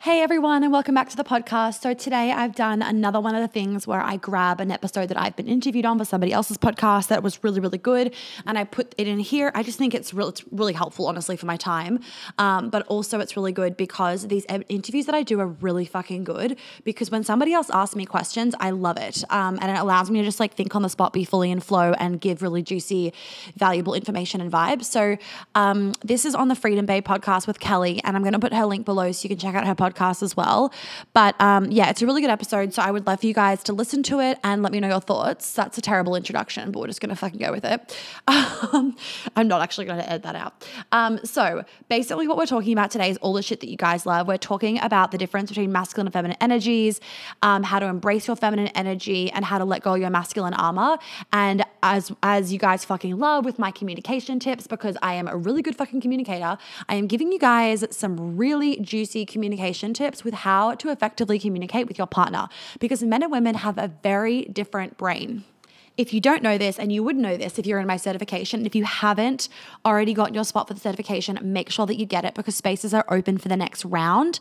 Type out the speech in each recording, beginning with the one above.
Hey everyone, and welcome back to the podcast. So, today I've done another one of the things where I grab an episode that I've been interviewed on for somebody else's podcast that was really, really good, and I put it in here. I just think it's, real, it's really helpful, honestly, for my time. Um, but also, it's really good because these interviews that I do are really fucking good because when somebody else asks me questions, I love it. Um, and it allows me to just like think on the spot, be fully in flow, and give really juicy, valuable information and vibes. So, um, this is on the Freedom Bay podcast with Kelly, and I'm going to put her link below so you can check out her podcast podcast as well. But um, yeah, it's a really good episode. So I would love for you guys to listen to it and let me know your thoughts. That's a terrible introduction, but we're just going to fucking go with it. Um, I'm not actually going to edit that out. Um, so basically, what we're talking about today is all the shit that you guys love. We're talking about the difference between masculine and feminine energies, um, how to embrace your feminine energy, and how to let go of your masculine armor. And as as you guys fucking love with my communication tips, because I am a really good fucking communicator, I am giving you guys some really juicy communication tips with how to effectively communicate with your partner. Because men and women have a very different brain if you don't know this, and you would know this if you're in my certification, if you haven't already gotten your spot for the certification, make sure that you get it because spaces are open for the next round.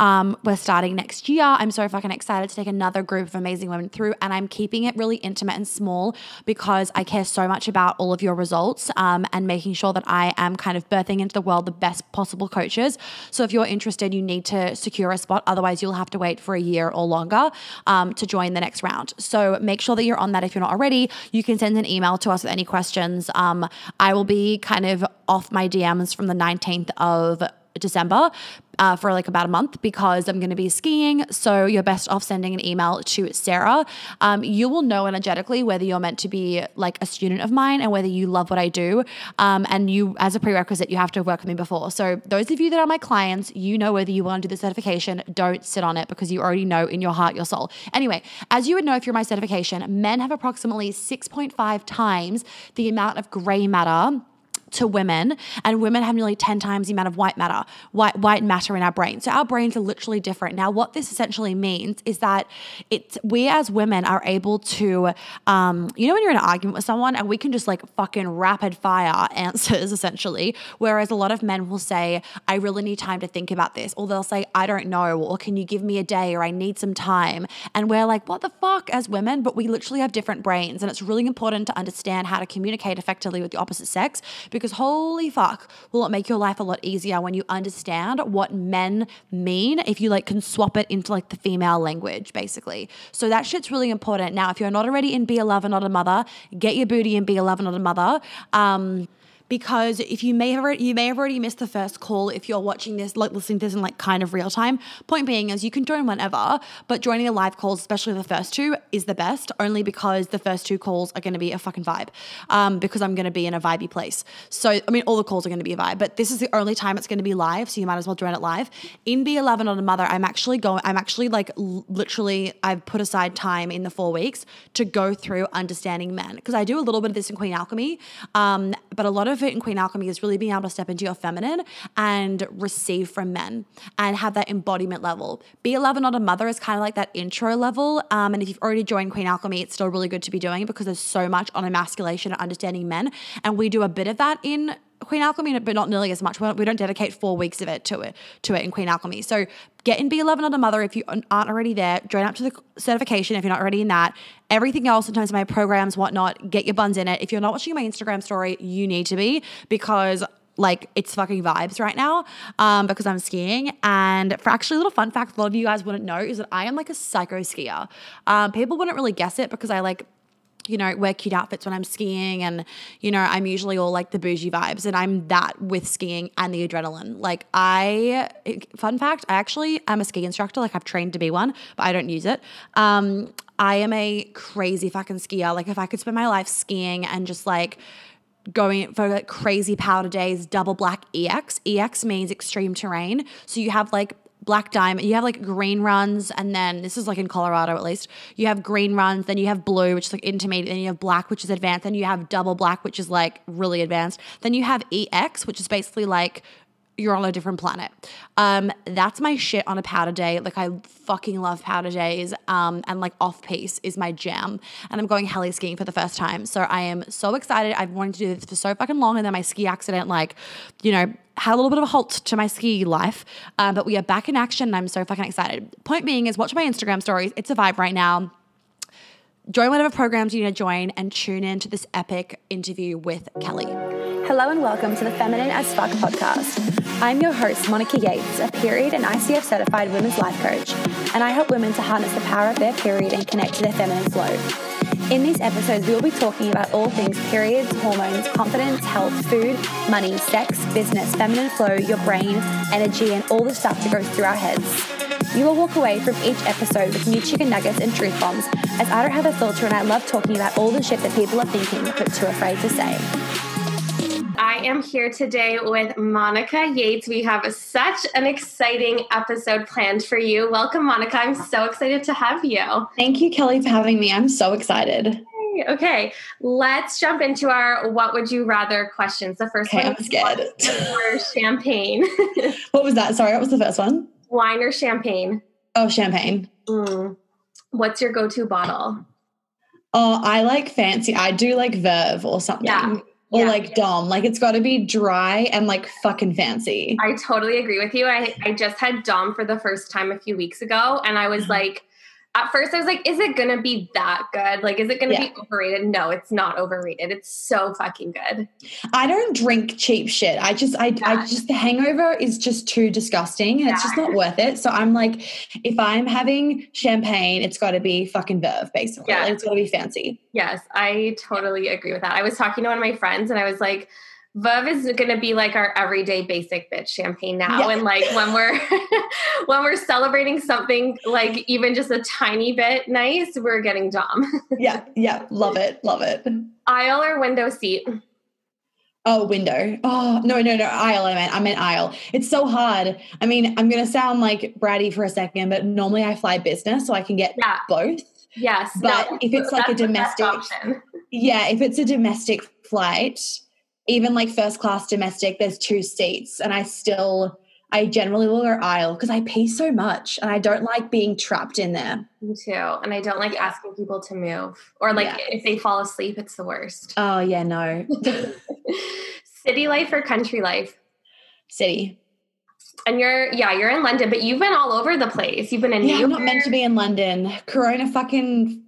Um, we're starting next year. I'm so fucking excited to take another group of amazing women through, and I'm keeping it really intimate and small because I care so much about all of your results um, and making sure that I am kind of birthing into the world the best possible coaches. So if you're interested, you need to secure a spot. Otherwise, you'll have to wait for a year or longer um, to join the next round. So make sure that you're on that if you're not already you can send an email to us with any questions. Um, I will be kind of off my DMs from the 19th of December uh, for like about a month because I'm going to be skiing. So you're best off sending an email to Sarah. Um, you will know energetically whether you're meant to be like a student of mine and whether you love what I do. Um, and you, as a prerequisite, you have to work with me before. So those of you that are my clients, you know whether you want to do the certification. Don't sit on it because you already know in your heart, your soul. Anyway, as you would know if you're my certification, men have approximately 6.5 times the amount of gray matter to women, and women have nearly 10 times the amount of white matter, white, white matter in our brain. So our brains are literally different. Now, what this essentially means is that it's we as women are able to, um, you know, when you're in an argument with someone and we can just like fucking rapid fire answers essentially, whereas a lot of men will say, I really need time to think about this, or they'll say, I don't know, or can you give me a day, or I need some time. And we're like, what the fuck as women? But we literally have different brains. And it's really important to understand how to communicate effectively with the opposite sex because holy fuck, will it make your life a lot easier when you understand what men mean if you like can swap it into like the female language, basically. So that shit's really important. Now, if you're not already in Be a Lover, Not a Mother, get your booty in Be a Lover, Not a Mother. Um, because if you may have already, you may have already missed the first call if you're watching this like listening to this in like kind of real time. Point being is you can join whenever but joining the live calls especially the first two is the best only because the first two calls are going to be a fucking vibe um, because i'm going to be in a vibey place. So i mean all the calls are going to be a vibe but this is the only time it's going to be live so you might as well join it live. In Be a Lover, Not a Mother i'm actually going i'm actually like literally i've put aside time in the four weeks to go through understanding men because i do a little bit of this in queen alchemy um, but a lot of of it in Queen Alchemy is really being able to step into your feminine and receive from men and have that embodiment level. Be a lover, not a mother is kind of like that intro level. Um, and if you've already joined Queen Alchemy, it's still really good to be doing because there's so much on emasculation and understanding men. And we do a bit of that in Queen Alchemy, but not nearly as much. We don't dedicate four weeks of it to it to it in Queen Alchemy. So get in Be a Lover, Not a Mother if you aren't already there. Join up to the certification if you're not already in that. Everything else, in terms of my programs, whatnot, get your buns in it. If you're not watching my Instagram story, you need to be because like it's fucking vibes right now um, because I'm skiing. And for actually a little fun fact, a lot of you guys wouldn't know is that I am like a psycho skier. Um, people wouldn't really guess it because I like you know, wear cute outfits when I'm skiing. And, you know, I'm usually all like the bougie vibes. And I'm that with skiing and the adrenaline. Like, I, fun fact, I actually am a ski instructor. Like, I've trained to be one, but I don't use it. Um, I am a crazy fucking skier. Like, if I could spend my life skiing and just like, going for like crazy powder days, double black EX. EX means extreme terrain. So you have like black diamond. You have like green runs, and then this is like in Colorado at least. You have green runs, then you have blue, which is like intermediate, then you have black, which is advanced, then you have double black, which is like really advanced. Then you have EX, which is basically like you're on a different planet. Um, that's my shit on a powder day. Like I fucking love powder days. Um, and like off piste is my jam. And I'm going heli skiing for the first time. So I am so excited. I've wanted to do this for so fucking long. And then my ski accident, like, you know, had a little bit of a halt to my ski life. Um, but we are back in action and I'm so fucking excited. Point being is watch my Instagram stories. It's a vibe right now join whatever programs you need to join and tune in to this epic interview with Kelly. Hello and welcome to the Feminine as Fuck podcast. I'm your host, Monica Yates, a period and ICF certified women's life coach, and I help women to harness the power of their period and connect to their feminine flow. In these episodes, we will be talking about all things periods, hormones, confidence, health, food, money, sex, business, feminine flow, your brain, energy, and all the stuff that goes through our heads. You will walk away from each episode with new chicken nuggets and truth bombs, as I don't have a filter and I love talking about all the shit that people are thinking but too afraid to say. I am here today with Monica Yates. We have such an exciting episode planned for you. Welcome, Monica. I'm so excited to have you. Thank you, Kelly, for having me. I'm so excited. Okay, let's jump into our what would you rather questions. The first okay, one I'm scared. champagne. what was that? Sorry, what was the first one? Wine or champagne? Oh, champagne. Mm. What's your go to bottle? Oh, I like fancy. I do like Veuve or something. Yeah. Or yeah. like Dom. Like it's got to be dry and like fucking fancy. I totally agree with you. I, I just had Dom for the first time a few weeks ago and I was mm-hmm. like, at first I was like, is it gonna be that good? Like, is it gonna yeah. be overrated? No, it's not overrated. It's so fucking good. I don't drink cheap shit. I just, I, yeah. I just, the hangover is just too disgusting and yeah. it's just not worth it. So I'm like, if I'm having champagne, it's got to be fucking Veuve, basically. Yeah. Like, it's got to be fancy. Yes, I totally agree with that. I was talking to one of my friends and I was like, Veuve is going to be like our everyday basic bitch champagne now. Yeah. And like when we're when we're celebrating something like even just a tiny bit nice, we're getting Dom. yeah, yeah, love it, love it. Aisle or window seat? Oh, window. Oh, no, no, no. Aisle. I meant. I meant aisle. It's so hard. I mean, I'm going to sound like bratty for a second, but normally I fly business, so I can get yeah. both. Yes. But no, if it's like a domestic, yeah, if it's a domestic flight, even like first class domestic, there's two seats, and I still I generally will go aisle because I pay so much and I don't like being trapped in there. Me too. And I don't like asking people to move. Or like yeah. if they fall asleep, it's the worst. Oh yeah, no. City life or country life? City. And you're yeah, you're in London, but you've been all over the place. You've been in yeah, New I'm not meant to be in London. Corona fucking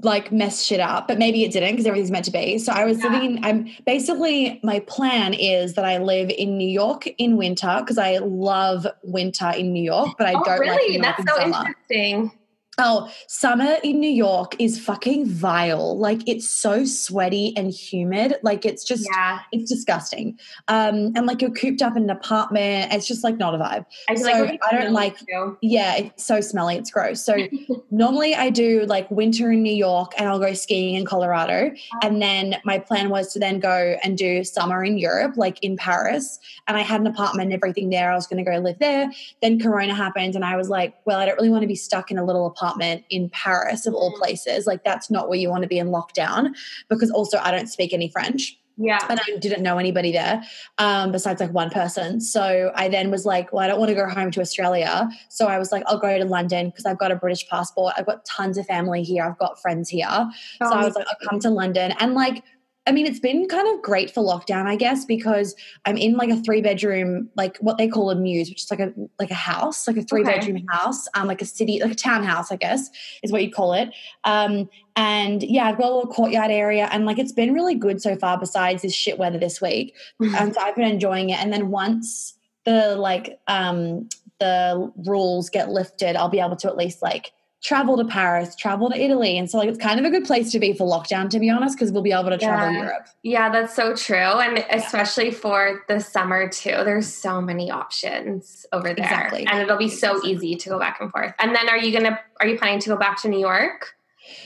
like mess shit up, but maybe it didn't because everything's meant to be. So I was yeah. living in, I'm basically, my plan is that I live in New York in winter because I love winter in New York, but I oh, don't really? like New York That's so summer. interesting. Oh, summer in New York is fucking vile. Like it's so sweaty and humid. Like it's just yeah. it's disgusting. Um and like you're cooped up in an apartment. It's just like not a vibe. I so like I don't like too. yeah, it's so smelly, it's gross. So normally I do like winter in New York and I'll go skiing in Colorado. Uh-huh. And then my plan was to then go and do summer in Europe, like in Paris. And I had an apartment and everything there. I was gonna go live there. Then Corona happened and I was like, well, I don't really want to be stuck in a little apartment apartment in Paris, of all mm. places. Like, that's not where you want to be in lockdown because also I don't speak any French. Yeah. And I didn't know anybody there um, besides like one person. So I then was like, well, I don't want to go home to Australia. So I was like, I'll go to London because I've got a British passport. I've got tons of family here. I've got friends here. Oh, so I was like, I'll come to London. And like, I mean, it's been kind of great for lockdown, I guess, because I'm in like a three bedroom, like what they call a mews, which is like a like a house, like a three okay. bedroom house, um, like a city, like a townhouse, I guess, is what you call it. Um, and yeah, I've got a little courtyard area, and like it's been really good so far. Besides this shit weather this week, mm-hmm. and so I've been enjoying it. And then once the like um the rules get lifted, I'll be able to at least like travel to Paris, travel to Italy. And so like it's kind of a good place to be for lockdown, to be honest, because we'll be able to travel yeah. Europe. Yeah, that's so true. And especially for the summer too. There's so many options over there. Exactly. And it'll be so easy to go back and forth. And then are you gonna are you planning to go back to New York?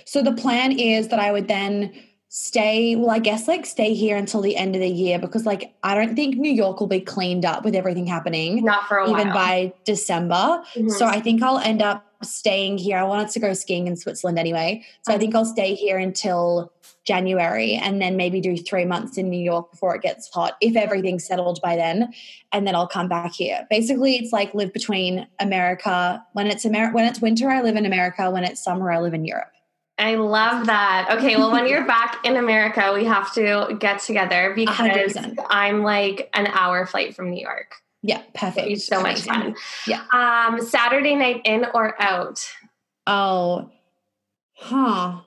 So the plan is that I would then stay well i guess like stay here until the end of the year because like i don't think new york will be cleaned up with everything happening not for a even by december mm-hmm. so i think i'll end up staying here. I wanted to go skiing in Switzerland anyway. So I mm. think I'll stay here until January and then maybe do three months in New York before it gets hot, if everything's settled by then. And then I'll come back here. Basically, it's like live between America. When it's Amer- when it's winter, I live in America. When it's summer, I live in Europe. I love that. Okay, well, when you're back in America, we have to get together because 100%. I'm like an hour flight from New York. Yeah, perfect. It's so much fun. Yeah. Um, Saturday night in or out? Oh, huh.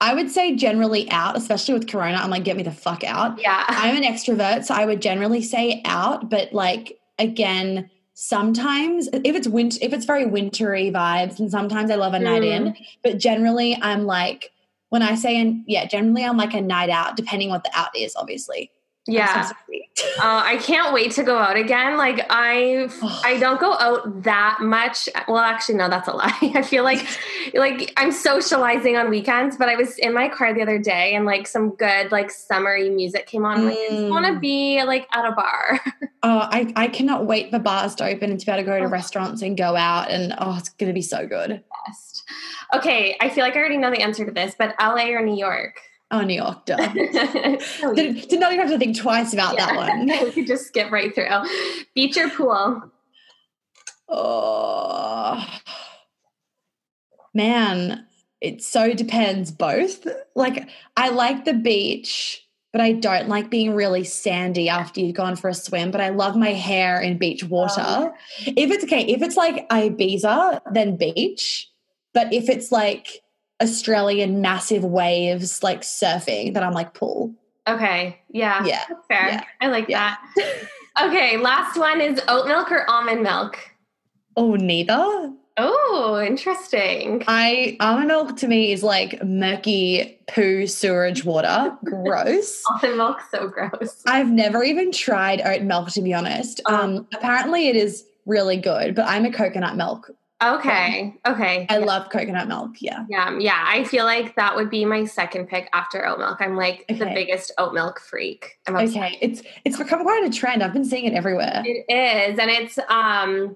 I would say generally out, especially with Corona. I'm like, get me the fuck out. Yeah. I'm an extrovert, so I would generally say out, but like again, sometimes if it's winter if it's very wintry vibes, and sometimes I love a night in, but generally I'm like when I say and yeah, generally I'm like a night out, depending what the out is, obviously. Yeah. so. Uh, I can't wait to go out again. Like I, I don't go out that much. Well, actually, no, that's a lie. I feel like, like I'm socializing on weekends. But I was in my car the other day, and like some good like summery music came on. I'm like, I want to Mm. be like at a bar. Oh, I, I cannot wait for bars to open and to be able to go to Oh. restaurants and go out and oh it's gonna be so good. Best. Okay, I feel like I already know the answer to this, but LA or New York? Oh duh. Oh, did, did not even have to think twice about that one. we could just skip right through. Beach or pool? Oh man, it so depends both. Like I like the beach, but I don't like being really sandy after you've gone for a swim. But I love my hair in beach water. Oh. If it's okay, if it's like Ibiza, then beach. But if it's like Australian massive waves, like surfing, then I'm like pool. Okay, yeah, Yeah. that's fair. yeah, I like yeah. that. Okay, last one is oat milk or almond milk. Oh, neither. Oh, interesting. I almond milk to me is like murky poo sewage water. Gross. Almond milk, so gross. I've never even tried oat milk to be honest. Um, apparently it is really good, but I'm a coconut milk. Okay, okay. I yeah. love coconut milk. Yeah. Yeah, yeah. I feel like that would be my second pick after oat milk. I'm like the biggest oat milk freak. I'm obsessed. Okay. It's it's become quite a trend. I've been seeing it everywhere. It is, and it's um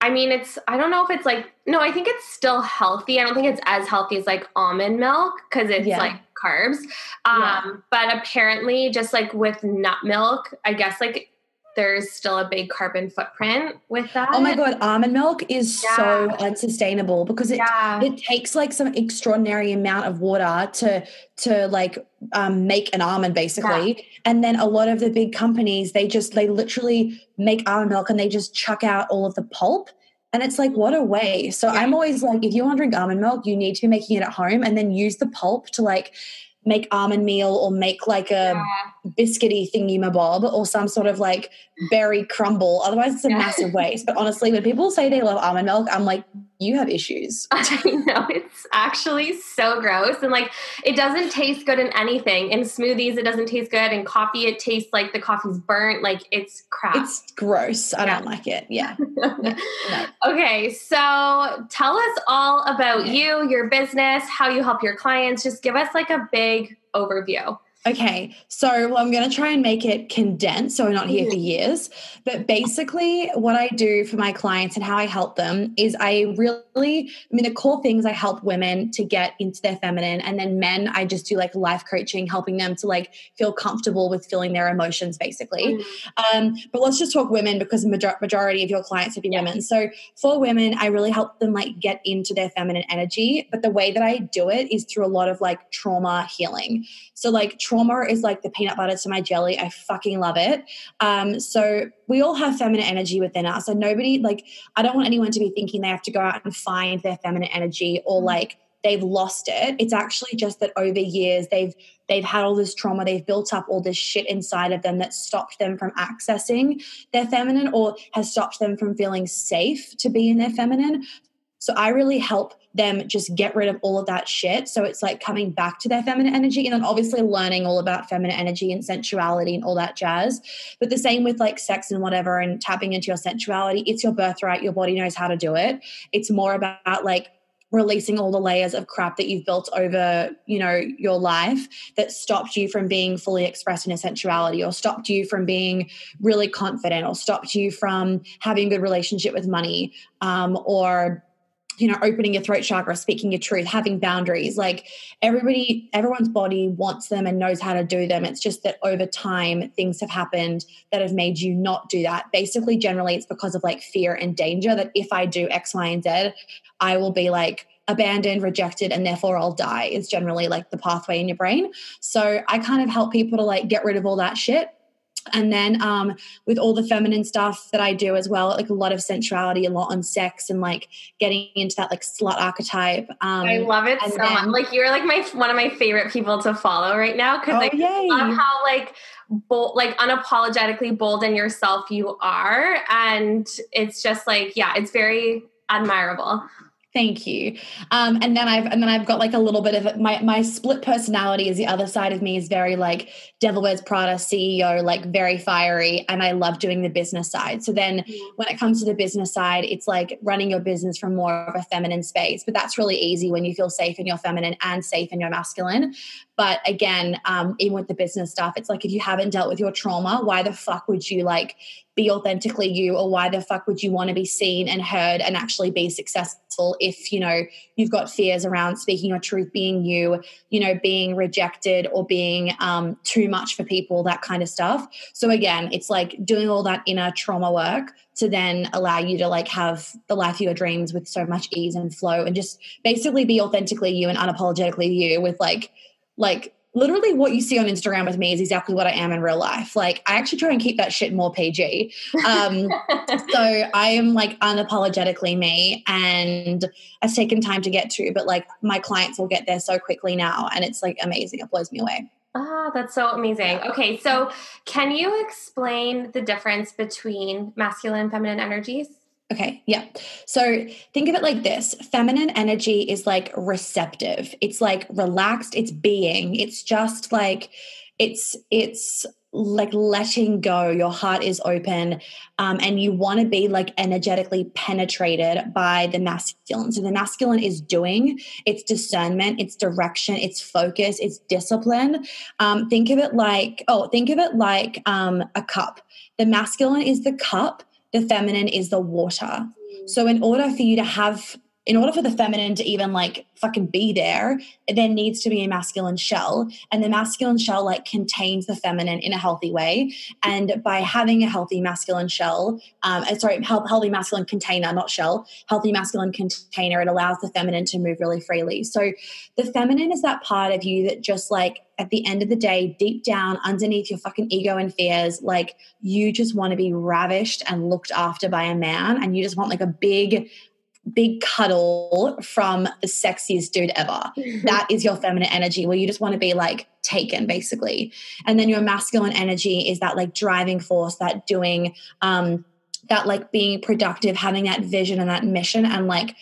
I mean it's I don't know if it's like no, I think it's still healthy. I don't think it's as healthy as like almond milk because it's Yeah. like carbs. Um Yeah. but apparently just like with nut milk, I guess like there's still a big carbon footprint with that. Oh my god, almond milk is so unsustainable because it Yeah. it takes like some extraordinary amount of water to to like um, make an almond basically and then a lot of the big companies they just they literally make almond milk and they just chuck out all of the pulp and it's like what a waste so Yeah. i'm always like if you want to drink almond milk you need to be making it at home and then use the pulp to like make almond meal or make like a Yeah. Biscuity thingy mabob or some sort of like berry crumble otherwise it's a Yeah. massive waste but honestly when people say they love almond milk i'm like you have issues I know it's actually so gross and like it doesn't taste good in anything. In smoothies, it doesn't taste good. In coffee, it tastes like the coffee's burnt. Like it's crap. It's gross. I Yeah. don't like it. Yeah. no. okay, so tell us all about you, your business, how you help your clients. Just give us like a big overview. Okay. So I'm going to try and make it condensed so I'm not here for years. But basically, what I do for my clients and how I help them is I really, I mean, the core things I help women to get into their feminine. And then men, I just do like life coaching, helping them to like feel comfortable with feeling their emotions, basically. Um, but let's just talk women because major- majority of your clients will be Yeah. women. So for women, I really help them like get into their feminine energy. But the way that I do it is through a lot of like trauma healing. So like trauma is like the peanut butter to my jelly. I fucking love it. Um, so we all have feminine energy within us. And nobody like I don't want anyone to be thinking they have to go out and find their feminine energy or like they've lost it. It's actually just that over years they've they've had all this trauma, they've built up all this shit inside of them that stopped them from accessing their feminine or has stopped them from feeling safe to be in their feminine. So I really help them just get rid of all of that shit. So it's like coming back to their feminine energy and then obviously learning all about feminine energy and sensuality and all that jazz. But the same with like sex and whatever and tapping into your sensuality. It's your birthright. Your body knows how to do it. It's more about like releasing all the layers of crap that you've built over, you know, your life that stopped you from being fully expressed in your sensuality or stopped you from being really confident or stopped you from having a good relationship with money um, or you know opening your throat chakra speaking your truth having boundaries. Like everybody everyone's body wants them and knows how to do them. It's just that over time things have happened that have made you not do that. Basically generally it's because of like fear and danger that if i do x y and z i will be like abandoned rejected and therefore i'll die is generally like the pathway in your brain. So i kind of help people to like get rid of all that shit and then um, with all the feminine stuff that I do as well, like a lot of sensuality, a lot on sex, and like getting into that like slut archetype. Um, I love it so then, much. Like you're like my one of my favorite people to follow right now because oh, I love how like bold, like unapologetically bold in yourself you are, and it's just like yeah, it's very admirable. Thank you. Um, and then I've and then I've got like a little bit of my my split personality is the other side of me is very like Devil Wears Prada CEO, like very fiery, and I love doing the business side. So then mm. when it comes to the business side, it's like running your business from more of a feminine space. But that's really easy when you feel safe in your feminine and safe in your masculine. But again, um, even with the business stuff, it's like if you haven't dealt with your trauma, why the fuck would you like be authentically you? Or why the fuck would you want to be seen and heard and actually be successful if you know you've got fears around speaking your truth being you you know being rejected or being um, too much for people that kind of stuff? So again it's like doing all that inner trauma work to then allow you to like have the life of your dreams with so much ease and flow and just basically be authentically you and unapologetically you with like like literally what you see on Instagram with me is exactly what I am in real life. Like I actually try and keep that shit more PG. Um, so I am like unapologetically me and it's taken time to get to, but like my clients will get there so quickly now and it's like amazing. It blows me away. Ah, that's so amazing. Okay, so can you explain the difference between masculine and feminine energies? Okay, yeah. So think of it like this. Feminine energy is like receptive, it's like relaxed, it's being, it's just like, it's, it's, like letting go. Your heart is open um, and you want to be like energetically penetrated by the masculine. So the masculine is doing. It's discernment. It's direction. It's focus. It's discipline. Um, think of it like oh think of it like um, a cup. The masculine is the cup the feminine is the water. So, in order for you to have, in order for the feminine to even like fucking be there, there needs to be a masculine shell. And the masculine shell like contains the feminine in a healthy way. And by having a healthy masculine shell, um, uh, sorry, healthy masculine container, not shell, healthy masculine container, it allows the feminine to move really freely. So the feminine is that part of you that just like at the end of the day, deep down underneath your fucking ego and fears, like you just want to be ravished and looked after by a man and you just want like a big big cuddle from the sexiest dude ever. that is your feminine energy where you just want to be like taken basically. And then your masculine energy is that like driving force, that doing, um, that like being productive, having that vision and that mission and like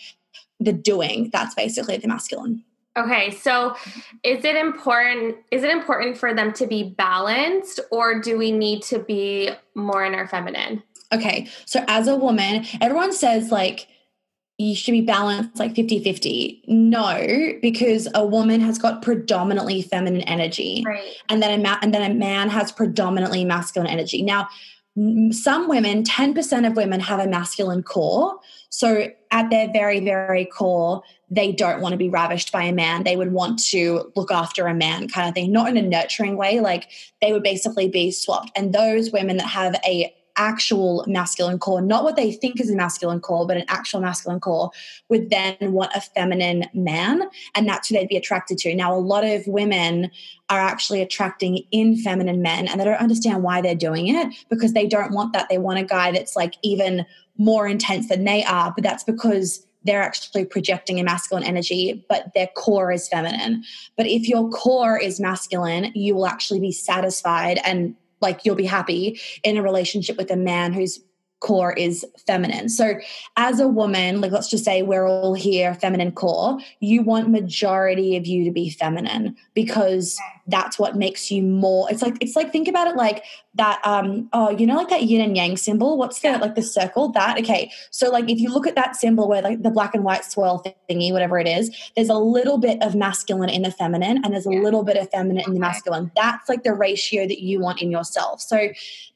the doing. That's basically the masculine. Okay, so is it important is it important for them to be balanced or do we need to be more in our feminine? Okay. So as a woman, everyone says like you should be balanced like 50 50. No, because a woman has got predominantly feminine energy. Right. And then a ma- and then a man has predominantly masculine energy. Now, some women, 10% of women have a masculine core. So at their very, very core, they don't want to be ravished by a man. They would want to look after a man kind of thing, not in a nurturing way. Like they would basically be swapped. And those women that have a actual masculine core, not what they think is a masculine core, but an actual masculine core, would then want a feminine man. And that's who they'd be attracted to. Now, a lot of women are actually attracting in feminine men and they don't understand why they're doing it because they don't want that. They want a guy that's like even more intense than they are, but that's because they're actually projecting a masculine energy, but their core is feminine. But if your core is masculine, you will actually be satisfied and like you'll be happy in a relationship with a man whose core is feminine. So as a woman, like let's just say we're all here feminine core, you want majority of you to be feminine because that's what makes you more it's like it's like think about it like that um oh you know like that yin and yang symbol? What's the like the circle? That okay. So like if you look at that symbol where like the black and white swirl thingy whatever it is there's a little bit of masculine in the feminine and there's a little bit of feminine in the masculine. That's like the ratio that you want in yourself. So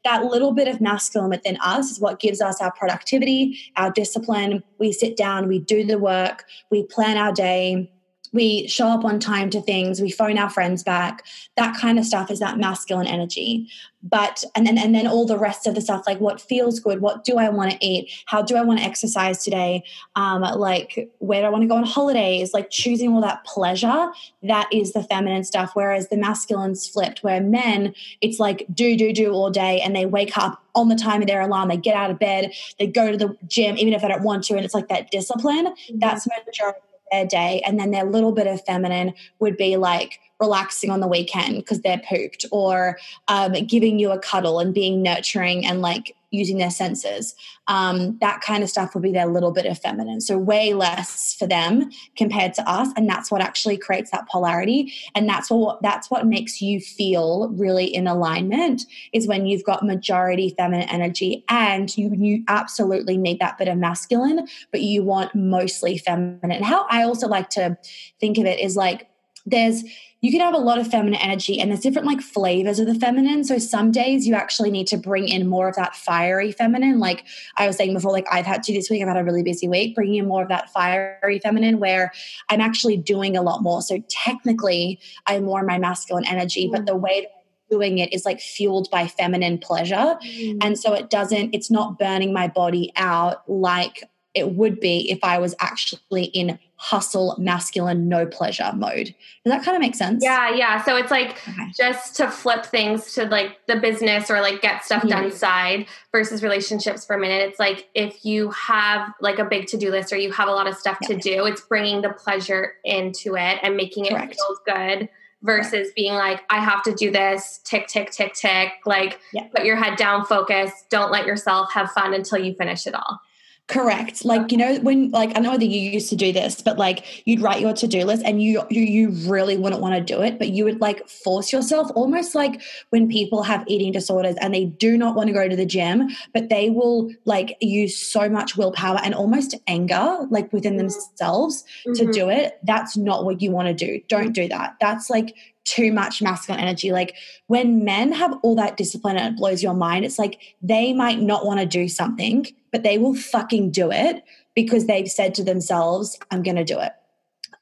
that little bit of masculine within us is what gives us our productivity our discipline. We sit down we do the work we plan our day we show up on time to things we phone our friends back. That kind of stuff is that masculine energy. But and then and then all the rest of the stuff like what feels good what do i want to eat how do i want to exercise today um, like where do i want to go on holidays like choosing all that pleasure that is the feminine stuff. Whereas the masculine's flipped where men it's like do do do all day and they wake up on the time of their alarm they get out of bed they go to the gym even if they don't want to and it's like that discipline. Mm-hmm. that's majority their day and then their little bit of feminine would be like relaxing on the weekend because they're pooped or um, giving you a cuddle and being nurturing and like using their senses. Um, that kind of stuff would be their little bit of feminine. So way less for them compared to us and that's what actually creates that polarity. And that's what that's what makes you feel really in alignment is when you've got majority feminine energy and you you absolutely need that bit of masculine but you want mostly feminine. How i also like to think of it is like there's you can have a lot of feminine energy and there's different like flavors of the feminine. So some days you actually need to bring in more of that fiery feminine. Like I was saying before, like I've had to this week, I've had a really busy week, bringing in more of that fiery feminine where I'm actually doing a lot more. So technically I'm more in my masculine energy, but the way that doing it is like fueled by feminine pleasure. Mm. And so it doesn't, it's not burning my body out like it would be if I was actually in hustle, masculine, no pleasure mode. Does that kind of make sense? Yeah, yeah. So it's like okay. just to flip things to like the business or like get stuff done side versus relationships for a minute. It's like if you have like a big to do list or you have a lot of stuff yeah. to do, it's bringing the pleasure into it and making it Correct. feel good versus Correct. being like, I have to do this, tick, tick, tick, tick. Like, put your head down, focus, don't let yourself have fun until you finish it all. Correct. Like, you know, when like I know that you used to do this, but like you'd write your to-do list and you you, you really wouldn't want to do it, but you would like force yourself almost like when people have eating disorders and they do not want to go to the gym, but they will like use so much willpower and almost anger like within mm-hmm. themselves mm-hmm. to do it. That's not what you want to do. Don't do that. That's like too much masculine energy. Like when men have all that discipline and it blows your mind, it's like they might not want to do something, but they will fucking do it because they've said to themselves, I'm going to do it.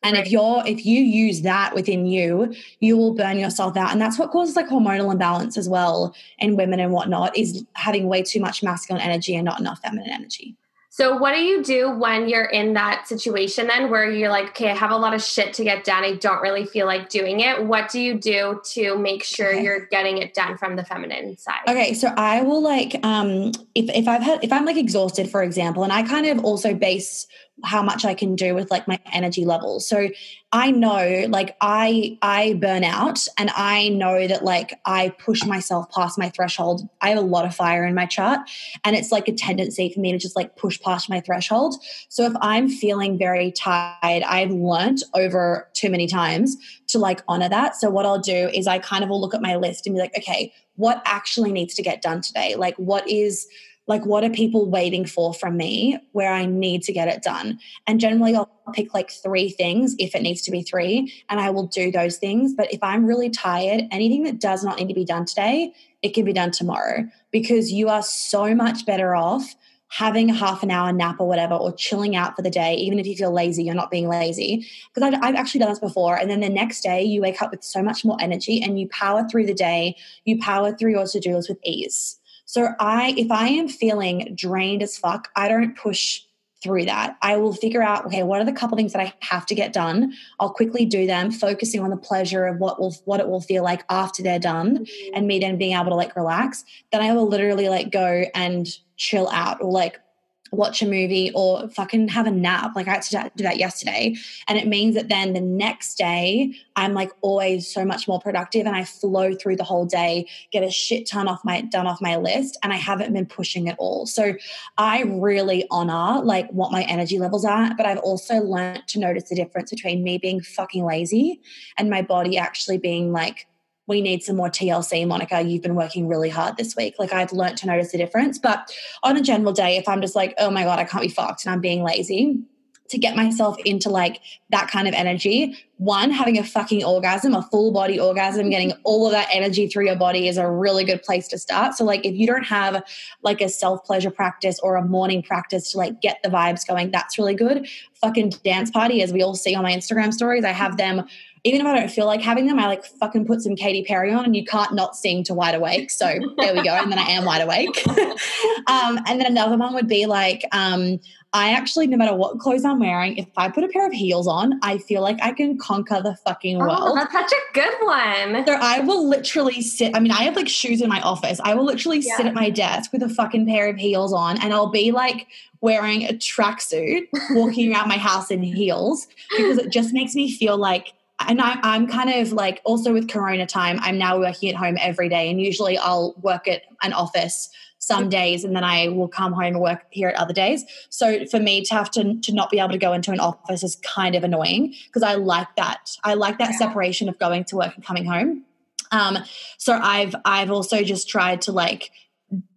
And right. if you're if you use that within you, you will burn yourself out. And that's what causes like hormonal imbalance as well in women and whatnot, is having way too much masculine energy and not enough feminine energy. So, what do you do when you're in that situation then where you're like, okay, I have a lot of shit to get done. I don't really feel like doing it. What do you do to make sure okay. you're getting it done from the feminine side? Okay, so I will like um if if I've had if I'm like exhausted, for example, and I kind of also base how much I can do with like my energy levels. So I know like I I burn out and I know that like I push myself past my threshold. I have a lot of fire in my chart and it's like a tendency for me to just like push past my threshold. So if I'm feeling very tired, I've learned over too many times to like honor that. So what I'll do is I kind of will look at my list and be like, okay, what actually needs to get done today? Like what is like what are people waiting for from me where I need to get it done? And generally I'll pick like three things if it needs to be three and I will do those things. But if I'm really tired, anything that does not need to be done today, it can be done tomorrow because you are so much better off having a half an hour nap or whatever, or chilling out for the day, even if you feel lazy, you're not being lazy. Because I've, I've, actually done this before. And then the next day, you wake up with so much more energy and you power through the day, you power through your to do list with ease. So I if I am feeling drained as fuck, I don't push through that. I will figure out, okay, what are the couple things that I have to get done? I'll quickly do them, focusing on the pleasure of what will what it will feel like after they're done mm-hmm. and me then being able to like relax. Then I will literally like go and chill out or like watch a movie or fucking have a nap. Like I had to do that yesterday. And it means that then the next day, I'm like always so much more productive and I flow through the whole day, get a shit ton off my done off my list. And I haven't been pushing at all. So I really honor like what my energy levels are. But I've also learned to notice the difference between me being fucking lazy and my body actually being like we need some more TLC, Monica. You've been working really hard this week. Like I've learned to notice the difference. But on a general day, if I'm just like, oh my God, I can't be fucked and I'm being lazy, to get myself into like that kind of energy, one, having a fucking orgasm, a full body orgasm, getting all of that energy through your body is a really good place to start. So, like, if you don't have like a self pleasure practice or a morning practice to like get the vibes going, that's really good. Fucking dance party, as we all see on my Instagram stories, I have them even if I don't feel like having them, I like fucking put some Katy Perry on and you can't not sing to Wide Awake. So there we go. And then I am wide awake. um, and then another one would be like, um, I actually, no matter what clothes I'm wearing, if I put a pair of heels on, I feel like I can conquer the fucking world. Oh, that's such a good one. So I will literally sit. I mean, I have like shoes in my office. I will literally yeah. sit at my desk with a fucking pair of heels on, and I'll be like wearing a tracksuit, walking around my house in heels because it just makes me feel like and I, I'm kind of like also with Corona time, I'm now working at home every day, and usually I'll work at an office some days and then I will come home and work here at other days. So for me to have to to not be able to go into an office is kind of annoying because I like that. I like that separation of going to work and coming home. Um, so I've I've also just tried to like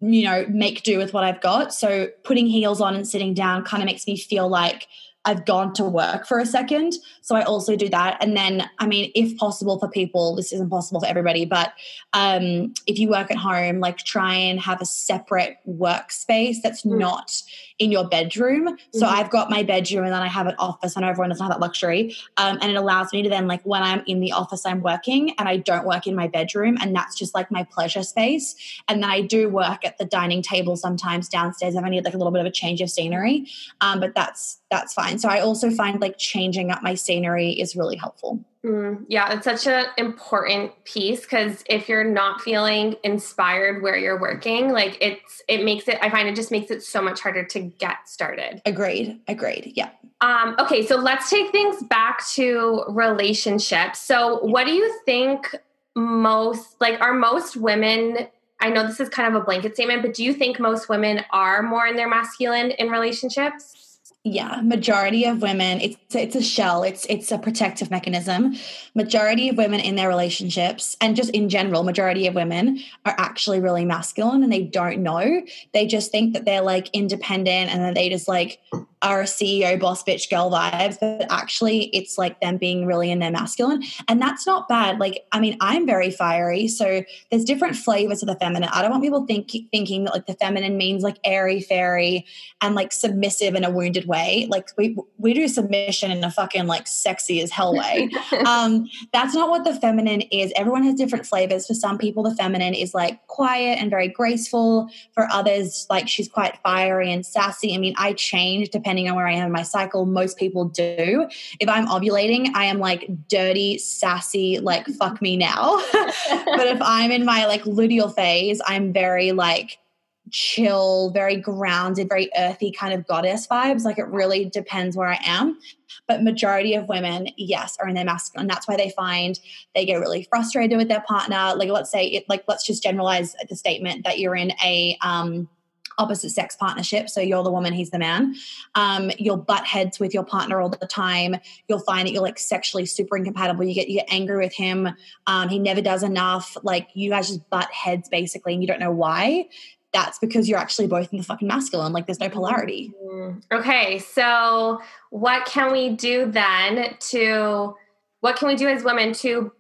you know make do with what I've got. So putting heels on and sitting down kind of makes me feel like I've gone to work for a second. So I also do that. And then, I mean, if possible for people, this isn't possible for everybody, but um, if you work at home, like try and have a separate workspace that's mm. not in your bedroom. So mm-hmm. I've got my bedroom and then I have an office. I know everyone doesn't have that luxury. Um, and it allows me to then, like, when I'm in the office, I'm working and I don't work in my bedroom. And that's just like my pleasure space. And then I do work at the dining table sometimes downstairs if I need like a little bit of a change of scenery. Um, but that's that's fine. So I also find like changing up my scenery is really helpful. Mm, yeah, it's such an important piece because if you're not feeling inspired where you're working, like it's it makes it. I find it just makes it so much harder to get started. Agreed. Agreed. Yeah. Um, okay, so let's take things back to relationships. So, what do you think most like are most women? I know this is kind of a blanket statement, but do you think most women are more in their masculine in relationships? Yeah majority of women it's it's a shell it's it's a protective mechanism. Majority of women in their relationships and just in general majority of women are actually really masculine and they don't know. They just think that they're like independent and then they just like are a CEO boss bitch girl vibes, but actually it's like them being really in their masculine. And that's not bad. Like, I mean, I'm very fiery. So there's different flavors of the feminine. I don't want people think, thinking that like the feminine means like airy fairy and like submissive in a wounded way. Like we, we do submission in a fucking like sexy as hell way. um, that's not what the feminine is. Everyone has different flavors. For some people, the feminine is like quiet and very graceful. For others, like she's quite fiery and sassy. I mean, I change depending depending on where I am in my cycle. Most people do. If I'm ovulating, I am like dirty, sassy, like fuck me now. but if I'm in my like luteal phase, I'm very like chill, very grounded, very earthy kind of goddess vibes. Like it really depends where I am. But majority of women, yes, are in their masculine. That's why they find they get really frustrated with their partner. Like let's say it like let's just generalize the statement that you're in a um opposite sex partnership. So you're the woman, he's the man. Um, you'll butt heads with your partner all the time. You'll find that you're like sexually super incompatible. You get you get angry with him. Um, he never does enough. Like you guys just butt heads basically, and you don't know why. That's because you're actually both in the fucking masculine. Like there's no polarity. Mm-hmm. Okay, so what can we do then to? What can we do as women to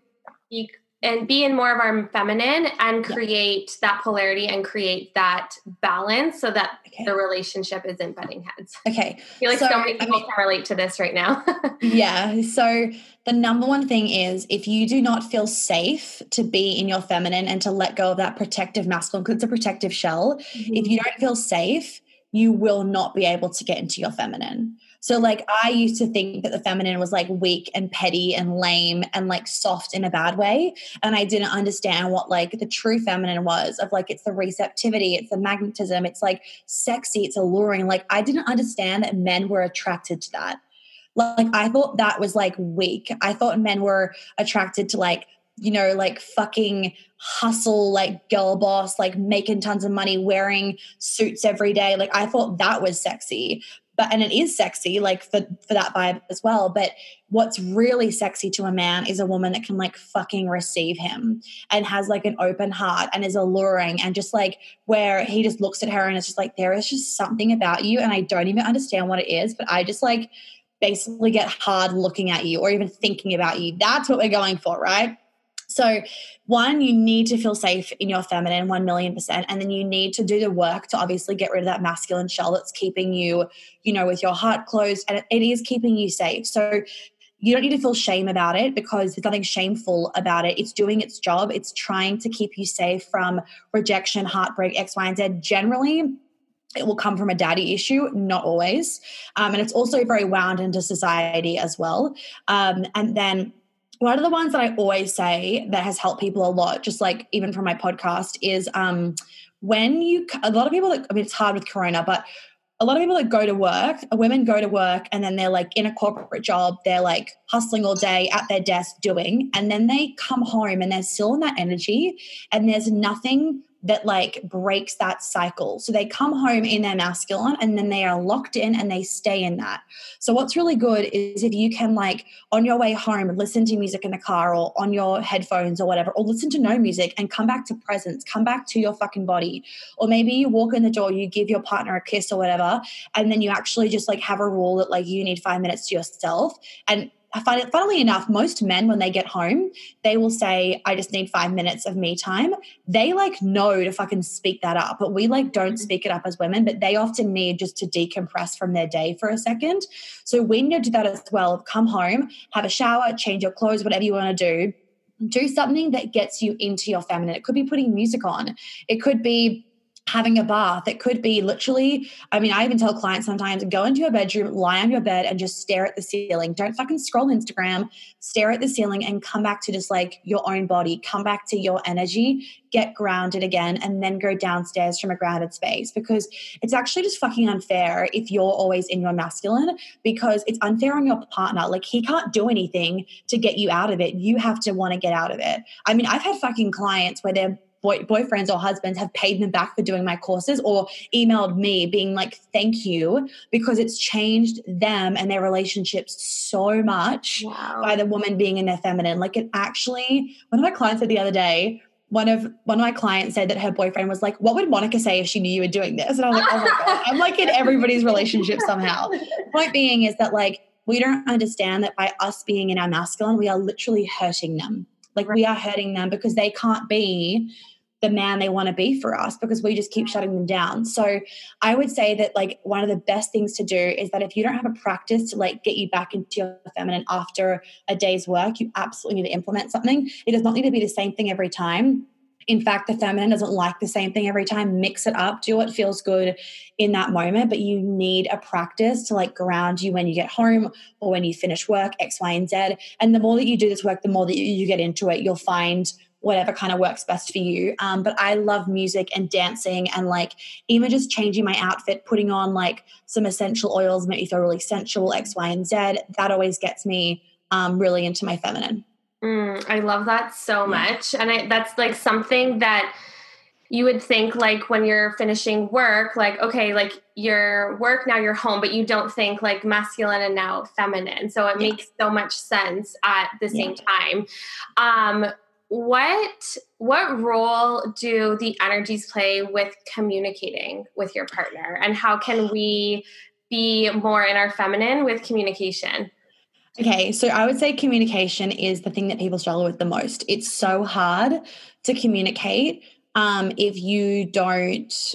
be and be in more of our feminine and create yeah. that polarity and create that balance so that okay. the relationship isn't butting heads. Okay. I feel like so, so many people I mean, can relate to this right now. yeah. So the number one thing is if you do not feel safe to be in your feminine and to let go of that protective masculine, because it's a protective shell, mm-hmm. if you don't feel safe, you will not be able to get into your feminine. So, like, I used to think that the feminine was like weak and petty and lame and like soft in a bad way. And I didn't understand what like the true feminine was of like, it's the receptivity, it's the magnetism, it's like sexy, it's alluring. Like, I didn't understand that men were attracted to that. Like, I thought that was like weak. I thought men were attracted to like, you know, like fucking hustle, like girl boss, like making tons of money, wearing suits every day. Like I thought that was sexy. But and it is sexy like for for that vibe as well. But what's really sexy to a man is a woman that can like fucking receive him and has like an open heart and is alluring and just like where he just looks at her and it's just like there is just something about you and I don't even understand what it is but I just like basically get hard looking at you or even thinking about you. That's what we're going for right so, one, you need to feel safe in your feminine, 1 million percent. And then you need to do the work to obviously get rid of that masculine shell that's keeping you, you know, with your heart closed. And it is keeping you safe. So, you don't need to feel shame about it because there's nothing shameful about it. It's doing its job. It's trying to keep you safe from rejection, heartbreak, X, Y, and Z. Generally, it will come from a daddy issue, not always. Um, and it's also very wound into society as well. Um, and then one of the ones that I always say that has helped people a lot, just like even from my podcast, is um, when you, a lot of people, that, I mean, it's hard with Corona, but a lot of people that go to work, women go to work and then they're like in a corporate job, they're like hustling all day at their desk doing, and then they come home and they're still in that energy and there's nothing that like breaks that cycle. So they come home in their masculine and then they are locked in and they stay in that. So what's really good is if you can like on your way home listen to music in the car or on your headphones or whatever or listen to no music and come back to presence, come back to your fucking body. Or maybe you walk in the door, you give your partner a kiss or whatever and then you actually just like have a rule that like you need 5 minutes to yourself and funnily enough, most men when they get home, they will say, I just need five minutes of me time. They like know to fucking speak that up, but we like don't mm-hmm. speak it up as women, but they often need just to decompress from their day for a second. So when you do that as well, come home, have a shower, change your clothes, whatever you want to do. Do something that gets you into your feminine. It could be putting music on. It could be having a bath. It could be literally, I mean, I even tell clients sometimes go into your bedroom, lie on your bed, and just stare at the ceiling. Don't fucking scroll Instagram, stare at the ceiling and come back to just like your own body, come back to your energy, get grounded again, and then go downstairs from a grounded space because it's actually just fucking unfair if you're always in your masculine because it's unfair on your partner. Like, he can't do anything to get you out of it. You have to want to get out of it. I mean, I've had fucking clients where they're boy, boyfriends or husbands have paid them back for doing my courses or emailed me being like, thank you, because it's changed them and their relationships so much wow. by the woman being in their feminine. Like it actually, one of my clients said the other day, one of one of my clients said that her boyfriend was like, "What would Monica say if she knew you were doing this?" And I was like, "Oh my god!" I'm like in everybody's relationship somehow. Point being is that like we don't understand that by us being in our masculine, we are literally hurting them. Like we are hurting them because they can't be the man they want to be for us because we just keep shutting them down. So I would say that like one of the best things to do is that if you don't have a practice to like get you back into your feminine after a day's work, you absolutely need to implement something. It does not need to be the same thing every time. In fact, the feminine doesn't like the same thing every time. Mix it up, do what feels good in that moment, but you need a practice to like ground you when you get home or when you finish work, X, Y, and Z. And the more that you do this work, the more that you get into it, you'll find whatever kind of works best for you. Um, but I love music and dancing and like even just changing my outfit, putting on like some essential oils, make me feel really sensual, X, Y, and Z. That always gets me um, really into my feminine. Mm, I love that so much. And I, that's like something that you would think like when you're finishing work like okay like your work now you're home but you don't think like masculine and now feminine so it yeah. makes so much sense at the same yeah. time um what what role do the energies play with communicating with your partner and how can we be more in our feminine with communication Okay, so I would say communication is the thing that people struggle with the most. It's so hard to communicate um, if you don't.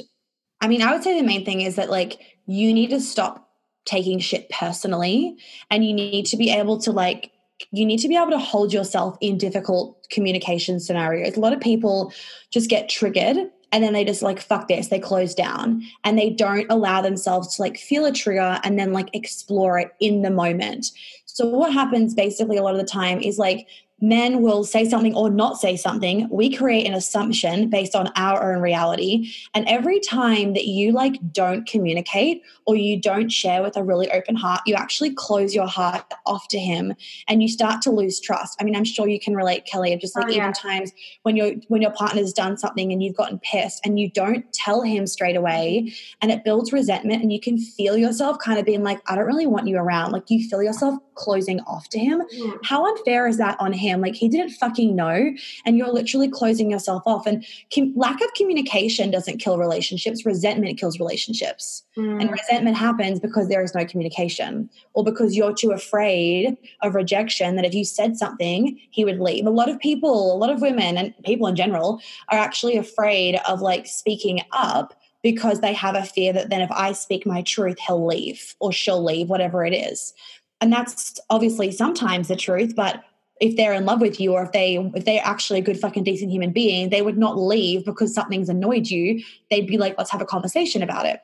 I mean, I would say the main thing is that like you need to stop taking shit personally and you need to be able to like you need to be able to hold yourself in difficult communication scenarios. A lot of people just get triggered and then they just like fuck this they close down and they don't allow themselves to like feel a trigger and then like explore it in the moment so what happens basically a lot of the time is like men will say something or not say something. We create an assumption based on our own reality. And every time that you like don't communicate or you don't share with a really open heart, you actually close your heart off to him and you start to lose trust. I mean, I'm sure you can relate, Kelly, of just like oh, yeah. even times when your when your partner's done something and you've gotten pissed and you don't tell him straight away and it builds resentment and you can feel yourself kind of being like, I don't really want you around. Like you feel yourself closing off to him. Mm. How unfair is that on him? Him. Like he didn't fucking know. And you're literally closing yourself off. And com- lack of communication doesn't kill relationships, resentment kills relationships. Mm. And resentment happens because there is no communication or because you're too afraid of rejection that if you said something, he would leave. A lot of people, a lot of women and people in general are actually afraid of like speaking up because they have a fear that then if I speak my truth, he'll leave or she'll leave, whatever it is. And that's obviously sometimes the truth, but if they're in love with you or if they if they're actually a good fucking decent human being they would not leave because something's annoyed you. They'd be like let's have a conversation about it.